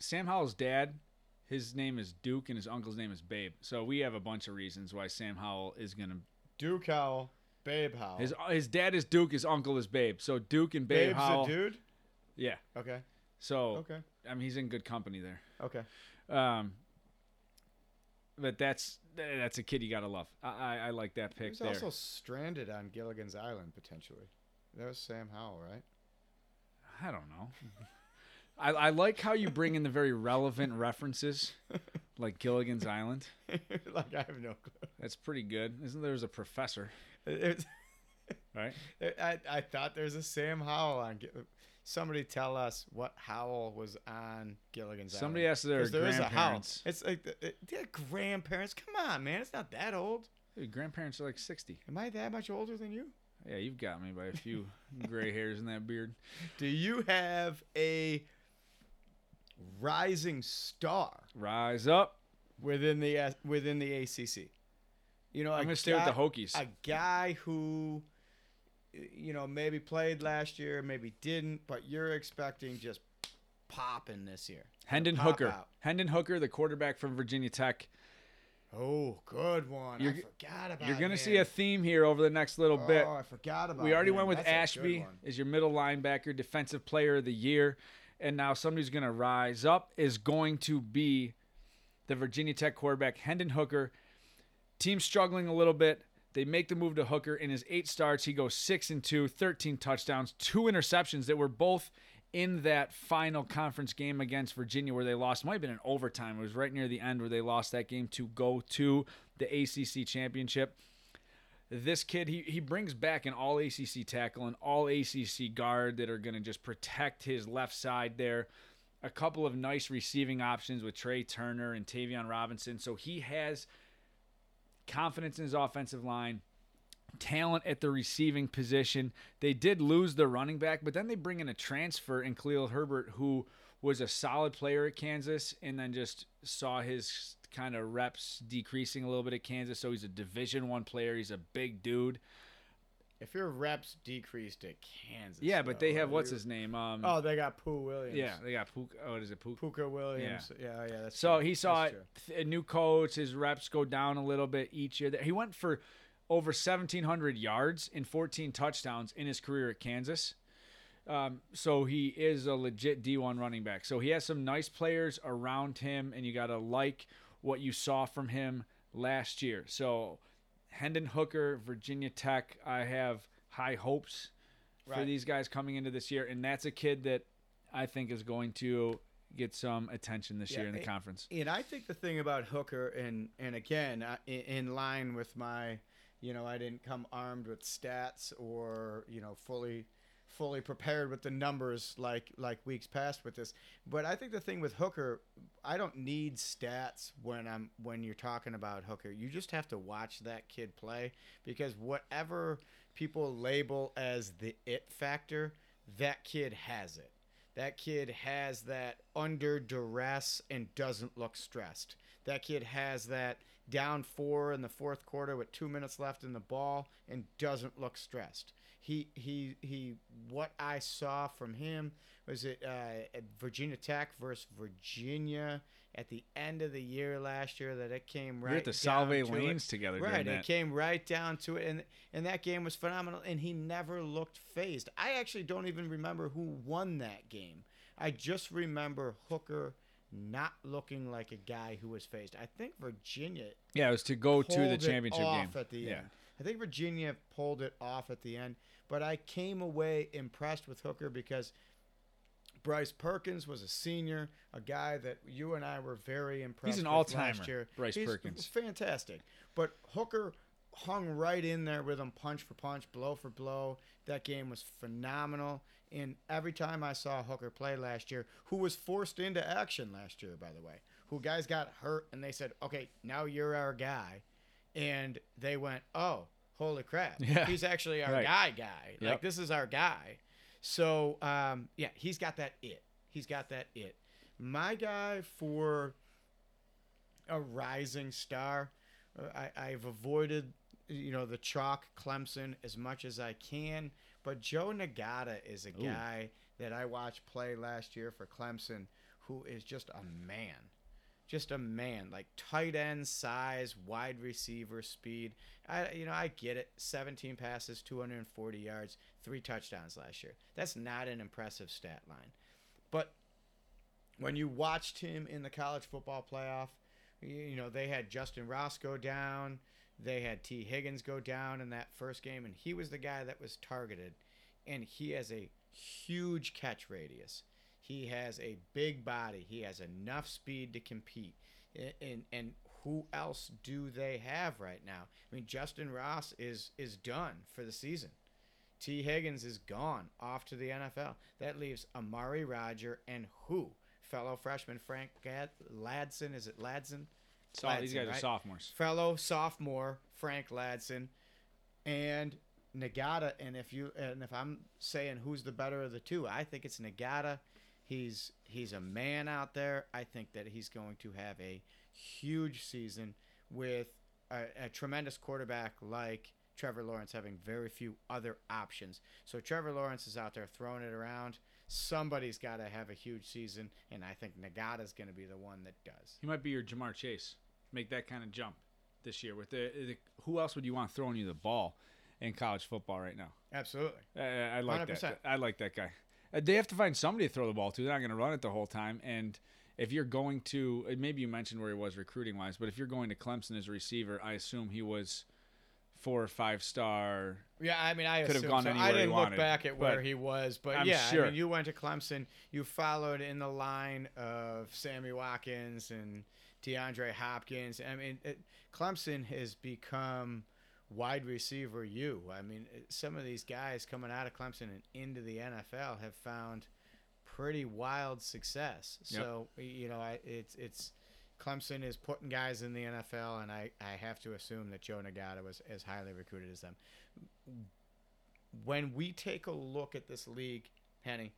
Sam Howell's dad, his name is Duke, and his uncle's name is Babe. So we have a bunch of reasons why Sam Howell is gonna. Duke Howell, Babe Howell. His his dad is Duke, his uncle is Babe. So Duke and Babe Babe's Howell. a dude. Yeah, Okay. So Okay. I mean, he's in good company there. Okay. Um, but that's that's a kid you gotta love. I I, I like that pick was there. also stranded on Gilligan's Island potentially. That was Sam Howell, right? I don't know. I, I like how you bring in the very relevant references, like Gilligan's Island. like I have no clue. That's pretty good. Isn't there there's a professor, It- right? I I thought there's a Sam Howell on. Gi- Somebody tell us what Howell was on Gilligan's Island. Somebody Island. asked their 'Cause there is a Howell. grandparents. It's like the, it, their grandparents. Come on, man. It's not that old. Dude, grandparents are like sixty. Am I that much older than you? Yeah, you've got me by a few gray hairs in that beard. Do you have a rising star Rise up. within the S- within the ACC? You know, I'm gonna stay with the Hokies. A guy who, you know, maybe played last year, maybe didn't, but you're expecting just popping this year. Hendon Pop Hooker. out. Hendon Hooker, the quarterback from Virginia Tech. Oh, good one. You're- I forgot about. You're gonna him. see a theme here over the next little bit. Oh, I forgot about. We already him. went with That's a good Ashby one. as your middle linebacker, defensive player of the year, and now somebody's going to rise up is going to be the Virginia Tech quarterback Hendon Hooker. Team struggling a little bit. They make the move to Hooker in his eight starts. He goes six and two, 13 touchdowns, two interceptions that were both in that final conference game against Virginia where they lost. Might have been an overtime. It was right near the end where they lost that game to go to the ACC championship this kid he, he brings back an all ACC tackle and all ACC guard that are going to just protect his left side there. A couple of nice receiving options with Tre Turner and Tayvion Robinson. So he has confidence in his offensive line, talent at the receiving position. They did lose their running back, but then they bring in a transfer in Khalil Herbert who was a solid player at Kansas and then just saw his kind of reps decreasing a little bit at Kansas. So he's a Division One player. He's a big dude. If your reps decreased at Kansas, Yeah, but they have what's his name? Um, Oh, they got Pooh Williams. yeah, they got Pooka. Oh, what is it? Pooka. Pooka Williams. Yeah, yeah, that's So true. he saw a new coach. His reps go down a little bit each year. He went for over 1,700 yards and 14 touchdowns in his career at Kansas. Um, so he is a legit D1 running back. So he has some nice players around him, and you got to like what you saw from him last year. So Hendon Hooker, Virginia Tech, I have high hopes for Right. these guys coming into this year, and that's a kid that I think is going to get some attention this Yeah, year in the it- conference. And I think the thing about Hooker, and and again, I- in line with my, you know, I didn't come armed with stats or you know fully fully prepared with the numbers like like weeks past with this. But I think the thing with Hooker, I don't need stats when I'm when you're talking about Hooker. You just have to watch that kid play because whatever people label as the it factor, that kid has it. That kid has that under duress and doesn't look stressed. That kid has that down four in the fourth quarter with two minutes left in the ball and doesn't look stressed. He he he. What I saw from him was it uh, at Virginia Tech versus Virginia at the end of the year last year that it came right. we got the Salve to it. lanes together. Right, it came right down to it, and and that game was phenomenal. And he never looked phased. I actually don't even remember who won that game. I just remember Hooker not looking like a guy who was phased. I think Virginia Yeah, it was to go to the pulled it championship off game. at the yeah. end. I think Virginia pulled it off at the end, but I came away impressed with Hooker because Bryce Perkins was a senior, a guy that you and I were very impressed. With. He's an all-timer, last year. Bryce He's Perkins. fantastic. But Hooker hung right in there with him, punch for punch, blow for blow. That game was phenomenal. And every time I saw Hooker play last year, who was forced into action last year, by the way, who guys got hurt and they said, "Okay, now you're our guy," and they went, "Oh, holy crap, Yeah. he's actually our Right. guy, guy. Like this is our guy." So um, yeah, he's got that it. He's got that it. My guy for a rising star. Uh, I, I've avoided, you know, the chalk Clemson as much as I can, but Joe Ngata is a Ooh. guy that I watched play last year for Clemson, who is just a man, just a man, like tight end size, wide receiver speed. I, you know, I get it. 17 passes, 240 yards, three touchdowns last year. That's not an impressive stat line, but when you watched him in the college football playoff, you, you know they had Justin Ross go down, they had Tee Higgins go down in that first game, and he was the guy that was targeted, and he has a huge catch radius. He has a big body. He has enough speed to compete. And, and who else do they have right now? I mean, Justin Ross is is done for the season. Tee Higgins is gone off to the NFL. That leaves Amari Roger and who? Fellow freshman Frank Gad- Ladson. Is it Ladson? So these Ladson, guys are right? sophomores. Fellow sophomore Frank Ladson and Ngata. And if you and if I'm saying who's the better of the two, I think it's Ngata. He's he's a man out there. I think that he's going to have a huge season with a, a tremendous quarterback like Trevor Lawrence having very few other options. So Trevor Lawrence is out there throwing it around. Somebody's got to have a huge season, and I think Ngata's going to be the one that does. He might be your Ja'Marr Chase. Make that kind of jump this year. With the, the who else would you want throwing you the ball in college football right now? Absolutely. Uh, I like 100%. that. I like that guy. Uh, they have to find somebody to throw the ball to. They're not going to run it the whole time. And if you're going to, maybe you mentioned where he was recruiting wise, but if you're going to Clemson as a receiver, I assume he was four or five star. Yeah, I mean, I Could have gone so. anywhere I didn't look wanted, back at where he was, but I'm yeah, sure. I mean, you went to Clemson. You followed in the line of Sammy Watkins and DeAndre Hopkins. I mean, it, Clemson has become wide receiver you. I mean, some of these guys coming out of Clemson and into the NFL have found pretty wild success. Yep. So you know, I, it's it's. Clemson is putting guys in the NFL, and I, I have to assume that Joe Ngata was as highly recruited as them when we take a look at this league, Henny,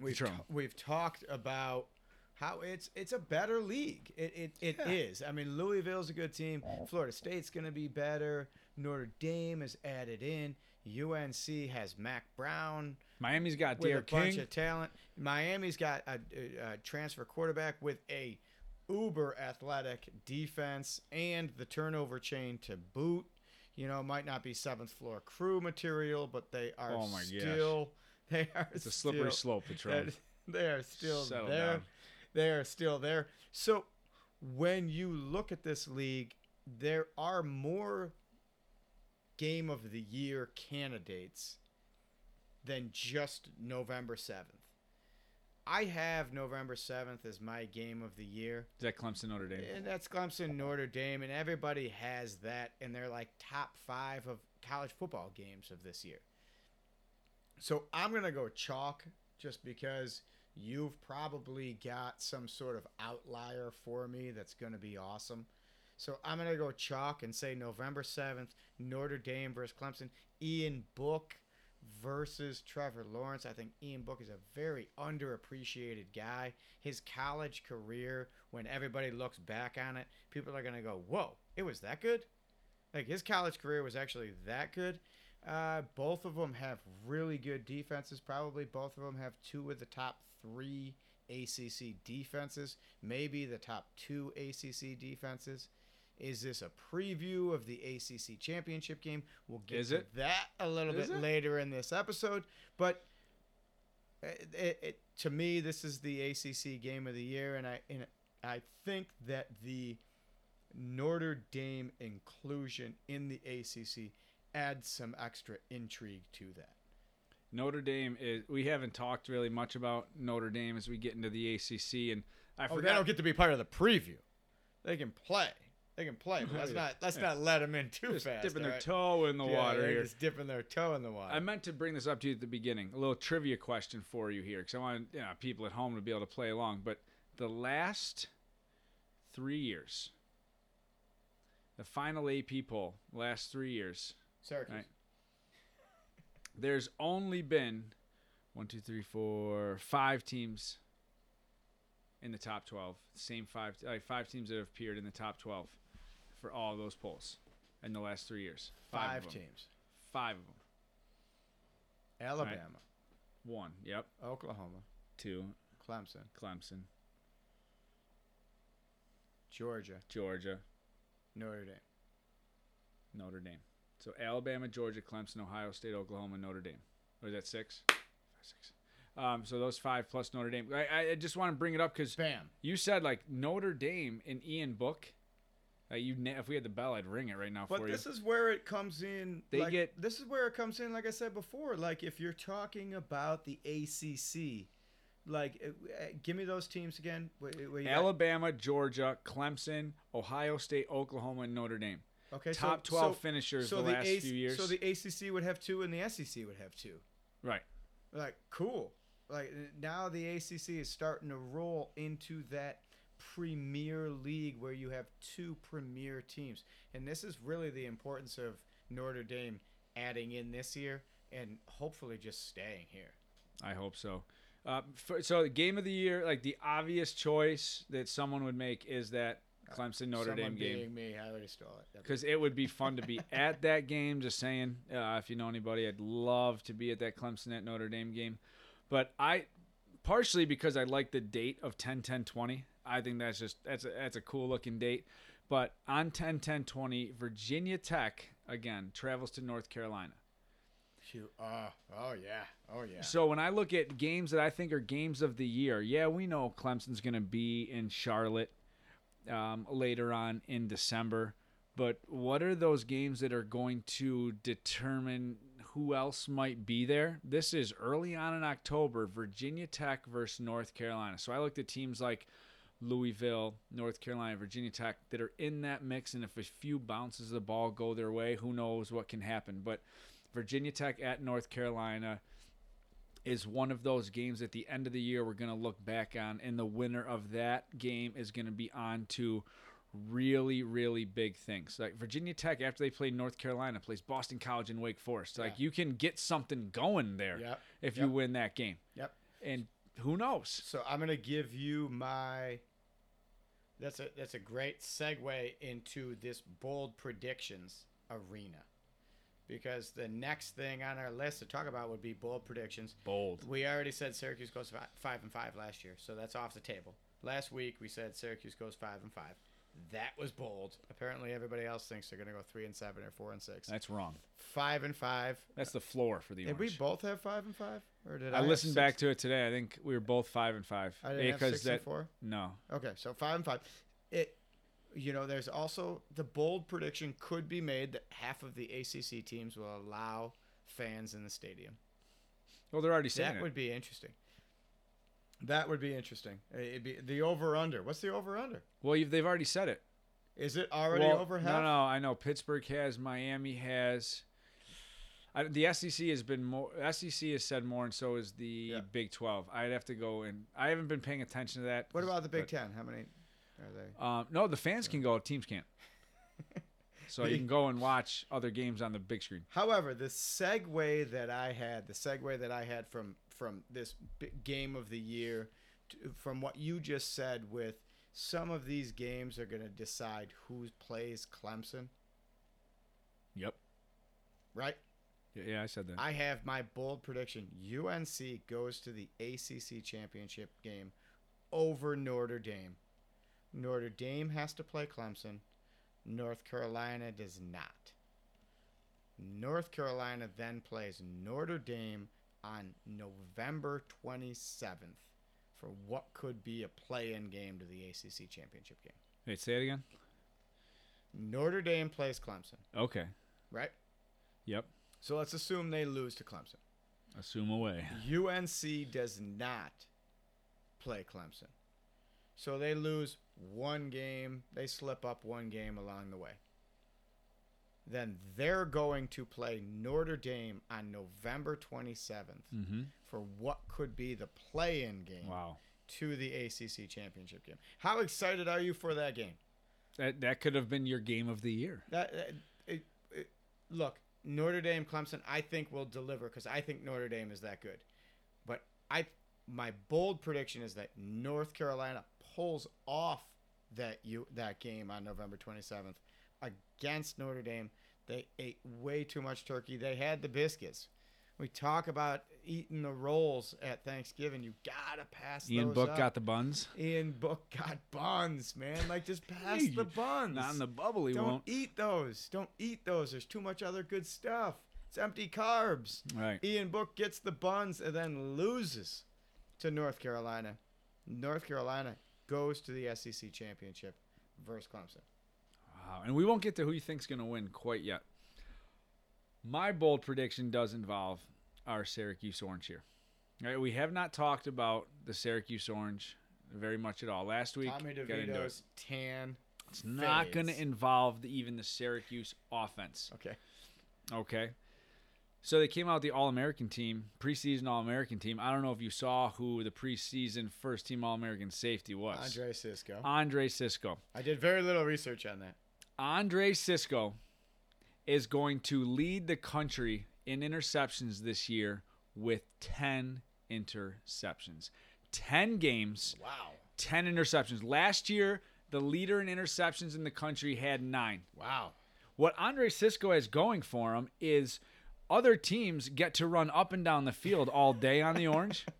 we've ta- we've talked about how it's it's a better league. It it, it Yeah. is. I mean, Louisville's a good team. Florida State's going to be better. Notre Dame is added in. UNC has Mack Brown Miami's got with a D'Eriq bunch King. of talent. Miami's got a, a, a transfer quarterback with a uber athletic defense and the turnover chain to boot. You know, might not be seventh floor crew material, but they are Oh my gosh. still they are It's a slippery still, slope, Petrone. they are still Settle there. down. They are still there. So when you look at this league, there are more game of the year candidates than just November 7th. I have November 7th as my game of the year. Is that Clemson Notre Dame? And that's Clemson, Notre Dame, and everybody has that in their like top five of college football games of this year. So I'm gonna go chalk just because you've probably got some sort of outlier for me that's gonna be awesome. So I'm gonna go chalk and say November 7th, Notre Dame versus Clemson. Ian Book versus Trevor Lawrence. I think Ian Book is a very underappreciated guy. His college career, when everybody looks back on it, people are going to go, whoa, it was that good? Like his college career was actually that good. Uh, both of them have really good defenses. Probably both of them have two of the top three ACC defenses, maybe the top two ACC defenses. Is this a preview of the ACC championship game? We'll get Is to it? that a little Is bit it? later in this episode. But it, it, it, to me, this is the ACC game of the year, and I and I think that the Notre Dame inclusion in the ACC adds some extra intrigue to that. Notre Dame is. We haven't talked really much about Notre Dame as we get into the ACC, and I Oh, they forgot. don't get to be part of the preview. They can play. They can play. But let's not let's not let them in too just fast. dipping their right? toe in the Yeah, water they're here. Just dipping their toe in the water. I meant to bring this up to you at the beginning. A little trivia question for you here, because I want you know, people at home to be able to play along. But the last three years, the final AP poll, last three years, Syracuse. Right. there's only been one, two, three, four, five teams in the top twelve. Same five, like five teams that have appeared in the top twelve for all those polls in the last three years. Five of them. teams. Five of them. Alabama, One. Yep. Oklahoma, Two. Clemson, Clemson, Georgia, Georgia, Notre Dame. Notre Dame. So Alabama, Georgia, Clemson, Ohio State, Oklahoma, Notre Dame. Or is that six? Five, six. Um, so those five plus Notre Dame. I, I just want to bring it up because Bam. you said like Notre Dame and Ian Book. Uh, you if we had the bell, I'd ring it right now But for you. But this is where it comes in. They like, get- this is where it comes in. Like I said before, like if you're talking about the ACC, like uh, uh, give me those teams again. Alabama, Georgia, Clemson, Ohio State, Oklahoma, and Notre Dame. okay, so- Top twelve so, finishers so the last AC few years. So the ACC would have two, and the SEC would have two. right. Like cool. Like now the ACC is starting to roll into that premier league where you have two premier teams, and this is really the importance of Notre Dame adding in this year and hopefully just staying here. I hope so. Uh, for, so the game of the year, like the obvious choice that someone would make is that Clemson Notre Someone Dame game. me, I already stole it. Because it would be fun to be at that game. Just saying, uh, if you know anybody, I'd love to be at that Clemson at Notre Dame game. But I, partially because I like the date of 10 10 20. I think that's just that's a, that's a cool looking date. But on 10 10 20, Virginia Tech again travels to North Carolina. Shoot. Oh, oh yeah. Oh yeah. So when I look at games that I think are games of the year, yeah, we know Clemson's going to be in Charlotte um, later on in December. But what are those games that are going to determine who else might be there? This is early on in October, Virginia Tech versus North Carolina. So I looked at teams like Louisville, North Carolina, Virginia Tech that are in that mix. And if a few bounces of the ball go their way, who knows what can happen. But Virginia Tech at North Carolina is one of those games at the end of the year we're going to look back on, and the winner of that game is going to be on to really, really big things. Like Virginia Tech, after they play North Carolina, plays Boston College and Wake Forest. Like Yeah. you can get something going there Yep. if Yep. you win that game. Yep. And who knows? So I'm gonna give you my. That's a that's a great segue into this bold predictions arena, because the next thing on our list to talk about would be bold predictions. Bold. We already said Syracuse goes fi- five and five last year, so that's off the table. Last week we said Syracuse goes five and five. That was bold. Apparently everybody else thinks they're gonna go three and seven or four and six. That's wrong. Five and five. That's the floor for the Did we both have five and five, or did I, I listened back to it today. I think we were both five and five. I didn't have because six that and four. no, Okay, so five and five. It, you know, there's also the bold prediction could be made that half of the ACC teams will allow fans in the stadium. well they're already saying That it. would be interesting. That would be interesting. It'd be the over under. What's the over under? well, you've, they've already said it. Is it already Well, over half? No, no, I know Pittsburgh has, Miami has. I, the SEC has been more. SEC has said more, and so is the Yeah. Big Twelve. I'd have to go and I haven't been paying attention to that. What about the Big but, Ten? How many are they? Um, no, the fans can go. Teams can't. So you can go and watch other games on the big screen. However, the segue that I had, the segue that I had from from this game of the year, to, from what you just said, with some of these games are going to decide who plays Clemson, Yep. right? Yeah, yeah I said that. I have my bold prediction: UNC goes to the ACC championship game over Notre Dame. Notre Dame has to play Clemson. North Carolina does not. North Carolina then plays Notre Dame on November 27th for what could be a play-in game to the ACC championship game. Wait, say it again. Notre Dame plays Clemson, Okay. right? Yep. So let's assume they lose to Clemson. Assume away. UNC does not play Clemson. So they lose one game, they slip up one game along the way. Then they're going to play Notre Dame on November 27th Mm-hmm. for what could be the play in game Wow. to the ACC championship game. How excited are you for that game? That that could have been your game of the year. That, it, it, look, Notre Dame, Clemson, I think will deliver because I think Notre Dame is that good. But I, my bold prediction is that North Carolina pulls off that you that game on November 27th against Notre Dame. They ate way too much turkey. They had the biscuits. We talk about eating the rolls at Thanksgiving. You gotta pass Ian Book up. got the buns. Ian Book got buns, man. Like just pass the buns. Not in the bubble. He Don't won't. eat those. Don't eat those. There's too much other good stuff. It's empty carbs. Right. Ian Book gets the buns and then loses. to North Carolina. North Carolina goes to the SEC championship versus Clemson. Wow. And we won't get to who you think's going to win quite yet. My bold prediction does involve our Syracuse Orange here. All right, we have not talked about the Syracuse Orange very much at all. Last week, Tommy into it. Tan. it's not going to involve the, even the Syracuse offense. Okay. Okay. So they came out the All American team, preseason All American team. I don't know if you saw who the preseason first team All American safety was. Andre Cisco. Andre Cisco. I did very little research on that. Andre Cisco is going to lead the country in interceptions this year with 10 interceptions. 10 games, Wow. 10 interceptions. Last year, the leader in interceptions in the country had nine. Wow. What Andre Cisco has going for him is other teams get to run up and down the field all day on the orange.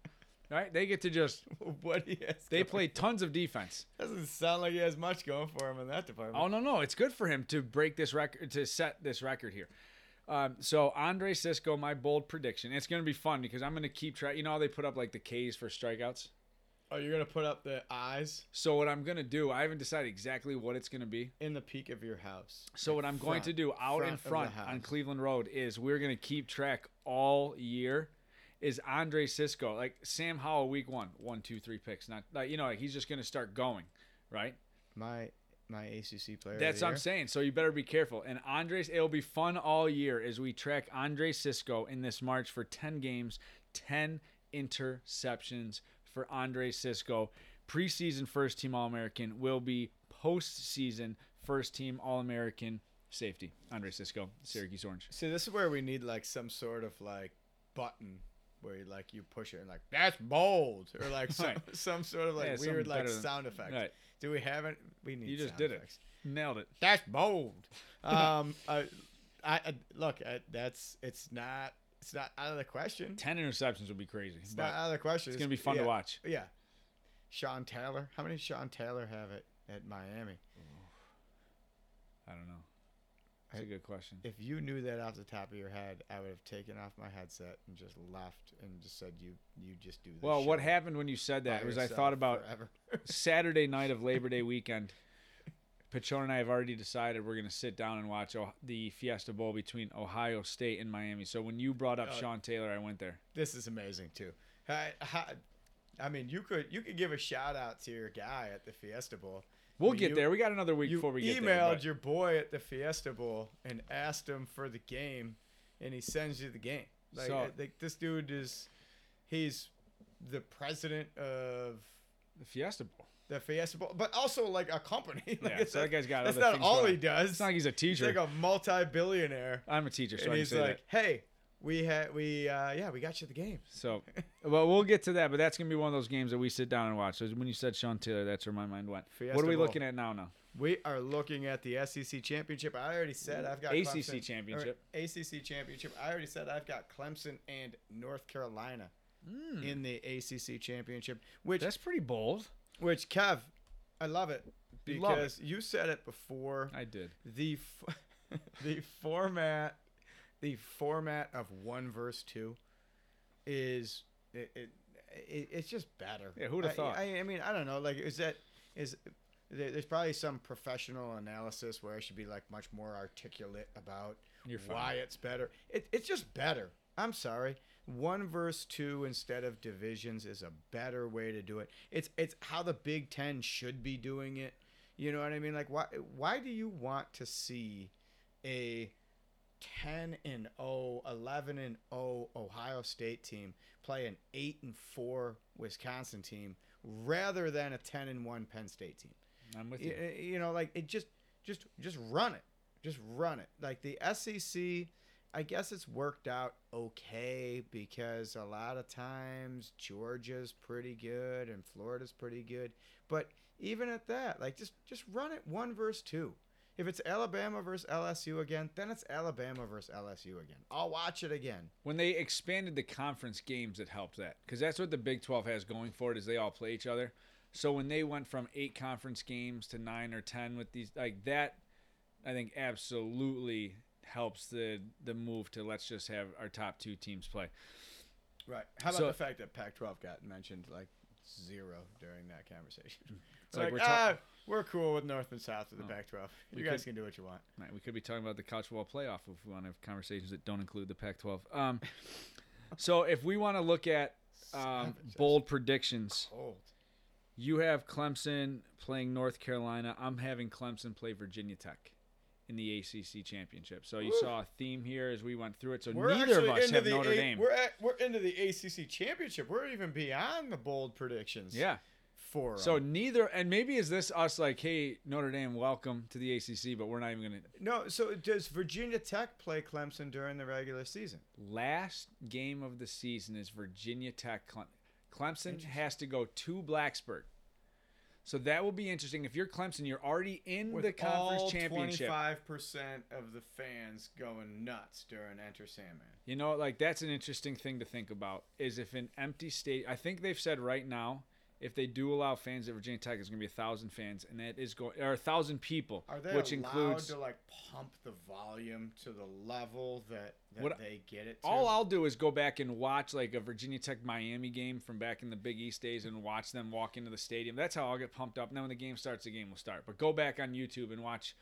Right? They get to just what he has they play tons of defense. Doesn't sound like he has much going for him in that department. Oh no, no, it's good for him to break this record to set this record here. Um, so Andre Cisco, my bold prediction. It's going to be fun because I'm going to keep track. You know how they put up like the K's for strikeouts. Oh, you're gonna put up the eyes So what I'm going to do, I haven't decided exactly what it's going to be. in the peak of your house. So what I'm going to do out in front on Cleveland Road is we're going to keep track all year. Is Andre Cisco like Sam Howell week one, one, two, three picks? Not like you know, like he's just going to start going, right? my my ACC player. That's what I'm saying. So you better be careful. And Andres, it'll be fun all year as we track Andre Cisco in this March for 10 games, 10 interceptions for Andre Cisco. Preseason first team All American will be postseason first team All American safety. Andre Cisco, Syracuse Orange. See, this is where we need like some sort of like button where you like you push it and like that's bold or like some, Right. some sort of like Yeah, weird like than- sound effect. Right. Do we have it? We need. You just did it. Nailed it. That's bold. Um, I, I, I look. I, that's it's not. It's not out of the question. 10 interceptions would be crazy. It's not out of the question. it's going to be fun yeah, to watch. Yeah. Sean Taylor. How many Sean Taylor have it at Miami? I don't know. That's a good question. If you knew that off the top of your head, I would have taken off my headset and just left and just said, "You, you just do this." Well, what happened when you said that was I thought about. Saturday night of Labor Day weekend, Petrone and I have already decided we're going to sit down and watch oh- the Fiesta Bowl between Ohio State and Miami. So when you brought up Uh, Sean Taylor, I went there. this is amazing too. I, I, I mean, you could you could give a shout out to your guy at the Fiesta Bowl. We'll get you- there. We got another week before we get there. You emailed your boy at the Fiesta Bowl and asked him for the game, and he sends you the game. Like, So- think this dude is, he's the president of the Fiesta Bowl. the Fiesta Bowl, but also like a company. like Yeah, so that guy's got That's other not all he does. It's not like he's a teacher. He's like a multi-billionaire, I'm a teacher, so and he's like, that. "Hey, we had we uh, yeah we got you the game." So, well, we'll get to that, but that's gonna be one of those games that we sit down and watch. So when you said Sean Taylor, that's where my mind went. Fiesta what are we Bowl. looking at now? Now, We are looking at the SEC championship. I already said I've got ACC Clemson- championship. ACC championship. I already said I've got Clemson and North Carolina in the ACC championship. Which that's pretty bold. which Kev, I love it You love it. because you said it before. I did. The f- the format the format of one verse two is it, it, it it's just better. Yeah, who'da I- thought? I, I mean, I don't know. Like, is that is there's probably some professional analysis where I should be like much more articulate about why it's better. It, it's just better. I'm sorry. One verse two instead of divisions is a better way to do it. It's it's how the Big Ten should be doing it. You know what I mean? Like why why do you want to see a 10 and 0, 11 and 0 Ohio State team play an 8 and 4 Wisconsin team rather than a 10 and 1 Penn State team? I'm with you, you. you know like it just just just run it just run it like the sec i guess it's worked out okay because a lot of times georgia's pretty good and florida's pretty good but even at that like just just run it one versus two if it's alabama versus lsu again then it's alabama versus lsu again i'll watch it again when they expanded the conference games, it helped that because that's what the Big Twelve has going for it is they all play each other. So when they went from eight conference games to nine or ten with these like that, I think absolutely helps the the move to let's just have our top two teams play. Right. How about So- the fact that Pac-12 got mentioned like zero during that conversation? It's like like, we're ah, we're cool with North and South of the Oh. Pac-12. We You guys could- can do what you want. Right, we could be talking about the college football playoff if we want to have conversations that don't include the Pac-12. Um, so if we want to look at um, bold predictions, Cold. you have Clemson playing North Carolina. I'm having Clemson play Virginia Tech in the ACC championship. So you Woo. saw a theme here as we went through it. So We're neither of us have Notre A- Dame. We're at, we're into the ACC championship. We're even beyond the bold predictions. Yeah. For 'em. So neither, and maybe is this us like, hey, Notre Dame, welcome to the ACC, but we're not even gonna. no. So does Virginia Tech play Clemson during the regular season? Last game of the season is Virginia Tech. Cle- Clemson has to go to Blacksburg, so that will be interesting. If you're Clemson, you're already in With the conference all championship. 25% of the fans going nuts during Enter Sandman. You know, like that's an interesting thing to think about. Is if an empty state, I think they've said right now, if they do allow fans at Virginia Tech, it's going to be a thousand fans, and that is going or a thousand people, Are they which allowed includes. to like pump the volume to the level that, that What- they get it to? All I'll do is go back and watch like a Virginia Tech Miami game from back in the Big East days and watch them walk into the stadium. That's how I'll get pumped up. And then when the game starts, the game will start. But go back on YouTube and watch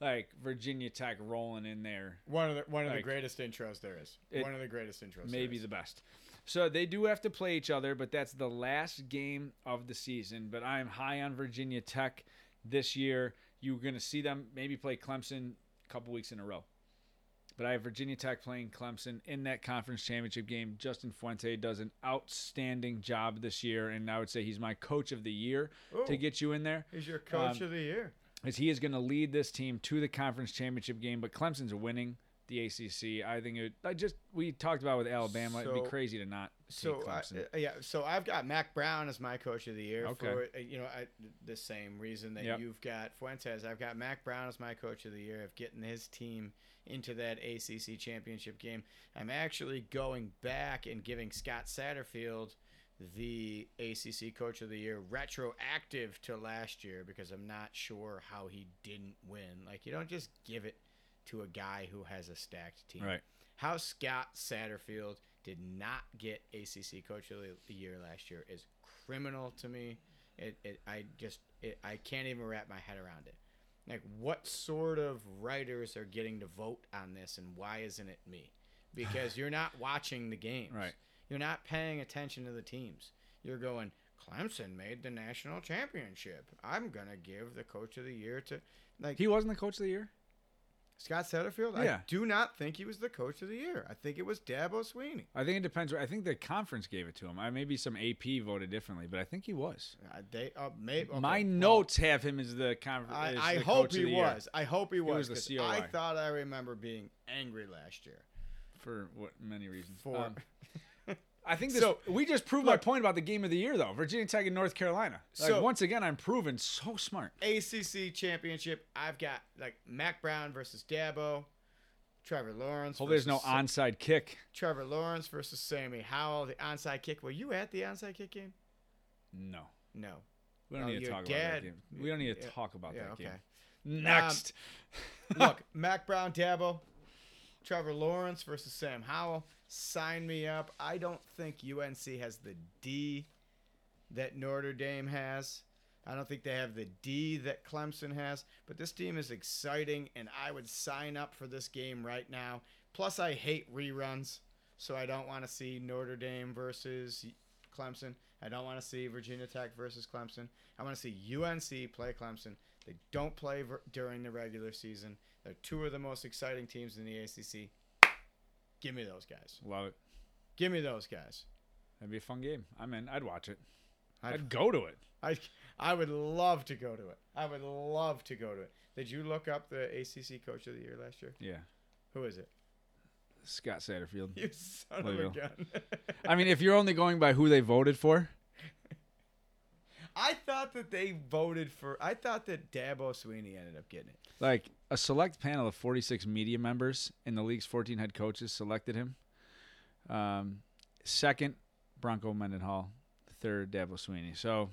like Virginia Tech rolling in there. one of the one of the like- greatest intros there is. It- one of the greatest intros. Maybe is. the best. So they do have to play each other, but that's the last game of the season. But I am high on Virginia Tech this year. You're going to see them maybe play Clemson a couple weeks in a row. But I have Virginia Tech playing Clemson in that conference championship game. Justin Fuente does an outstanding job this year, and I would say he's my coach of the year to get you in there. He's your coach um, of the year. As he is going to lead this team to the conference championship game, but Clemson's winning the ACC. I think it. I just we talked about with Alabama. It'd be crazy to not take So I, Clemson. uh, yeah, so I've got Mack Brown as my coach of the year Okay. for uh, you know I, the same reason that Yep. you've got Fuentes. I've got Mack Brown as my coach of the year of getting his team into that ACC championship game. I'm actually going back and giving Scott Satterfield the ACC coach of the year retroactive to last year because I'm not sure how he didn't win. Like you don't just give it to a guy who has a stacked team right. how Scott Satterfield did not get ACC Coach of the Year last year is criminal to me. It, it I just it, I can't even wrap my head around it. Like, what sort of writers are getting to vote on this, and why isn't it me? Because you're not watching the games. Right. You're not paying attention to the teams. You're going. Clemson made the national championship. I'm gonna give the coach of the year to like He wasn't the coach of the year. Scott Satterfield. Yeah. I do not think he was the coach of the year. I think it was Dabo Swinney. I think it depends. I think the conference gave it to him. I maybe some AP voted differently, but I think he was. Uh, they uh, maybe okay, My well, notes have him as the conference. I, I hope he was. I hope he was. was the COI. I thought I remember being angry last year. for what many reasons. For Um, I think this, So, we just proved my point about the game of the year, though. Virginia Tech and North Carolina. Like, So- once again, I'm proven so smart. ACC championship. I've got like Mack Brown versus Dabo, Trevor Lawrence. Hope there's no onside kick. Trevor Lawrence versus Sammy Howell. The onside kick. Were you at the onside kick game? No, No. we don't Oh, need to talk about that game. We don't need to yeah, talk about yeah, that okay. game. Um, Next, Look, Mack Brown, Dabo, Trevor Lawrence versus Sam Howell. Sign me up. I don't think UNC has the D that Notre Dame has. I don't think they have the D that Clemson has. But this team is exciting, and I would sign up for this game right now. Plus, I hate reruns, so I don't want to see Notre Dame versus Clemson. I don't want to see Virginia Tech versus Clemson. I want to see UNC play Clemson. They don't play ver- during the regular season. They're two of the most exciting teams in the ACC. Give me those guys. love it. Give me those guys. That'd be a fun game. I'm in. I'd watch it. I'd, I'd, go to it. I, I would love to go to it. I would love to go to it. Did you look up the ACC Coach of the Year last year? Yeah, Who is it? Scott Satterfield. You son of a gun. I mean, if you're only going by who they voted for, I thought that they voted for. I thought that Dabo Swinney ended up getting it. like a select panel of 46 media members and the league's 14 head coaches selected him. Um, second, Bronco Mendenhall. Third, Dabo Swinney. So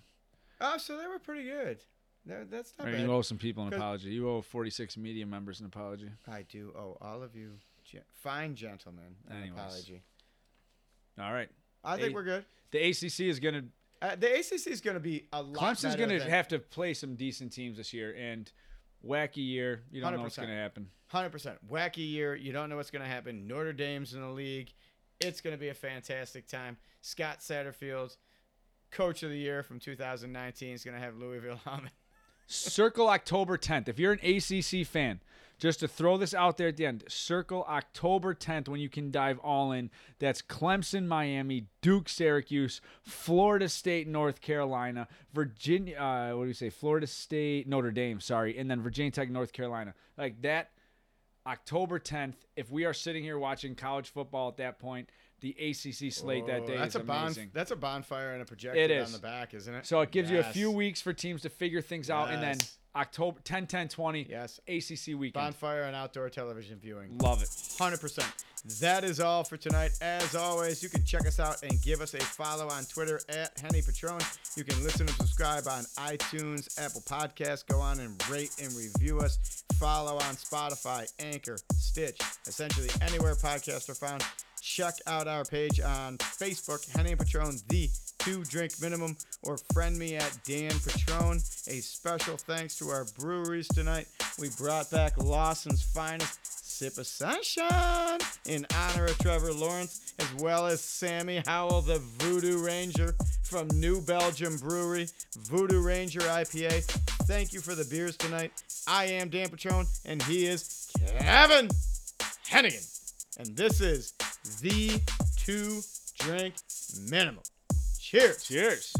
Oh, so they were pretty good. That- that's not bad. you owe some people an apology. You owe 46 media members an apology. I do owe all of you, ge- fine gentlemen, an Anyways. apology. All right. I think A- we're good. The ACC is going to Uh, the ACC is going to be a lot. Clemson's going to have to play some decent teams this year, and wacky year. You don't know what's 100%. going to happen. Hundred percent wacky year. You don't know what's going to happen. Notre Dame's in the league. It's going to be a fantastic time. Scott Satterfield, coach of the year from 2019, is going to have Louisville humming. Circle October 10th. If you're an ACC fan, just to throw this out there at the end, circle October 10th when you can dive all in. That's Clemson, Miami, Duke, Syracuse, Florida State, North Carolina, Virginia. Uh, what do you say? Florida State, Notre Dame. Sorry, and then Virginia Tech, North Carolina. Like that. October 10th. If we are sitting here watching college football at that point, the ACC slate that Oh, day that's is a amazing. That's a bonfire and a projector on the back, isn't it? So it gives you a few weeks for teams to figure things out, and then Yes. October 10, 10, 20, Yes. ACC weekend. Bonfire and outdoor television viewing. Love it. 100%. That is all for tonight. As always, you can check us out and give us a follow on Twitter at Henny Petrone. You can listen and subscribe on iTunes, Apple Podcasts. Go on and rate and review us. Follow on Spotify, Anchor, Stitch, essentially anywhere podcasts are found. Check out our page on Facebook, Henny and Petrone, the two drink minimum, or friend me at Dan Petrone. A special thanks to our breweries tonight. We brought back Lawson's finest Sip of Sunshine in honor of Trevor Lawrence, as well as Sammy Howell, the Voodoo Ranger from New Belgium Brewery, Voodoo Ranger IPA. Thank you for the beers tonight. I am Dan Petrone, and he is Kevin Hennigan. And this is the two drink minimum. Cheers. Cheers.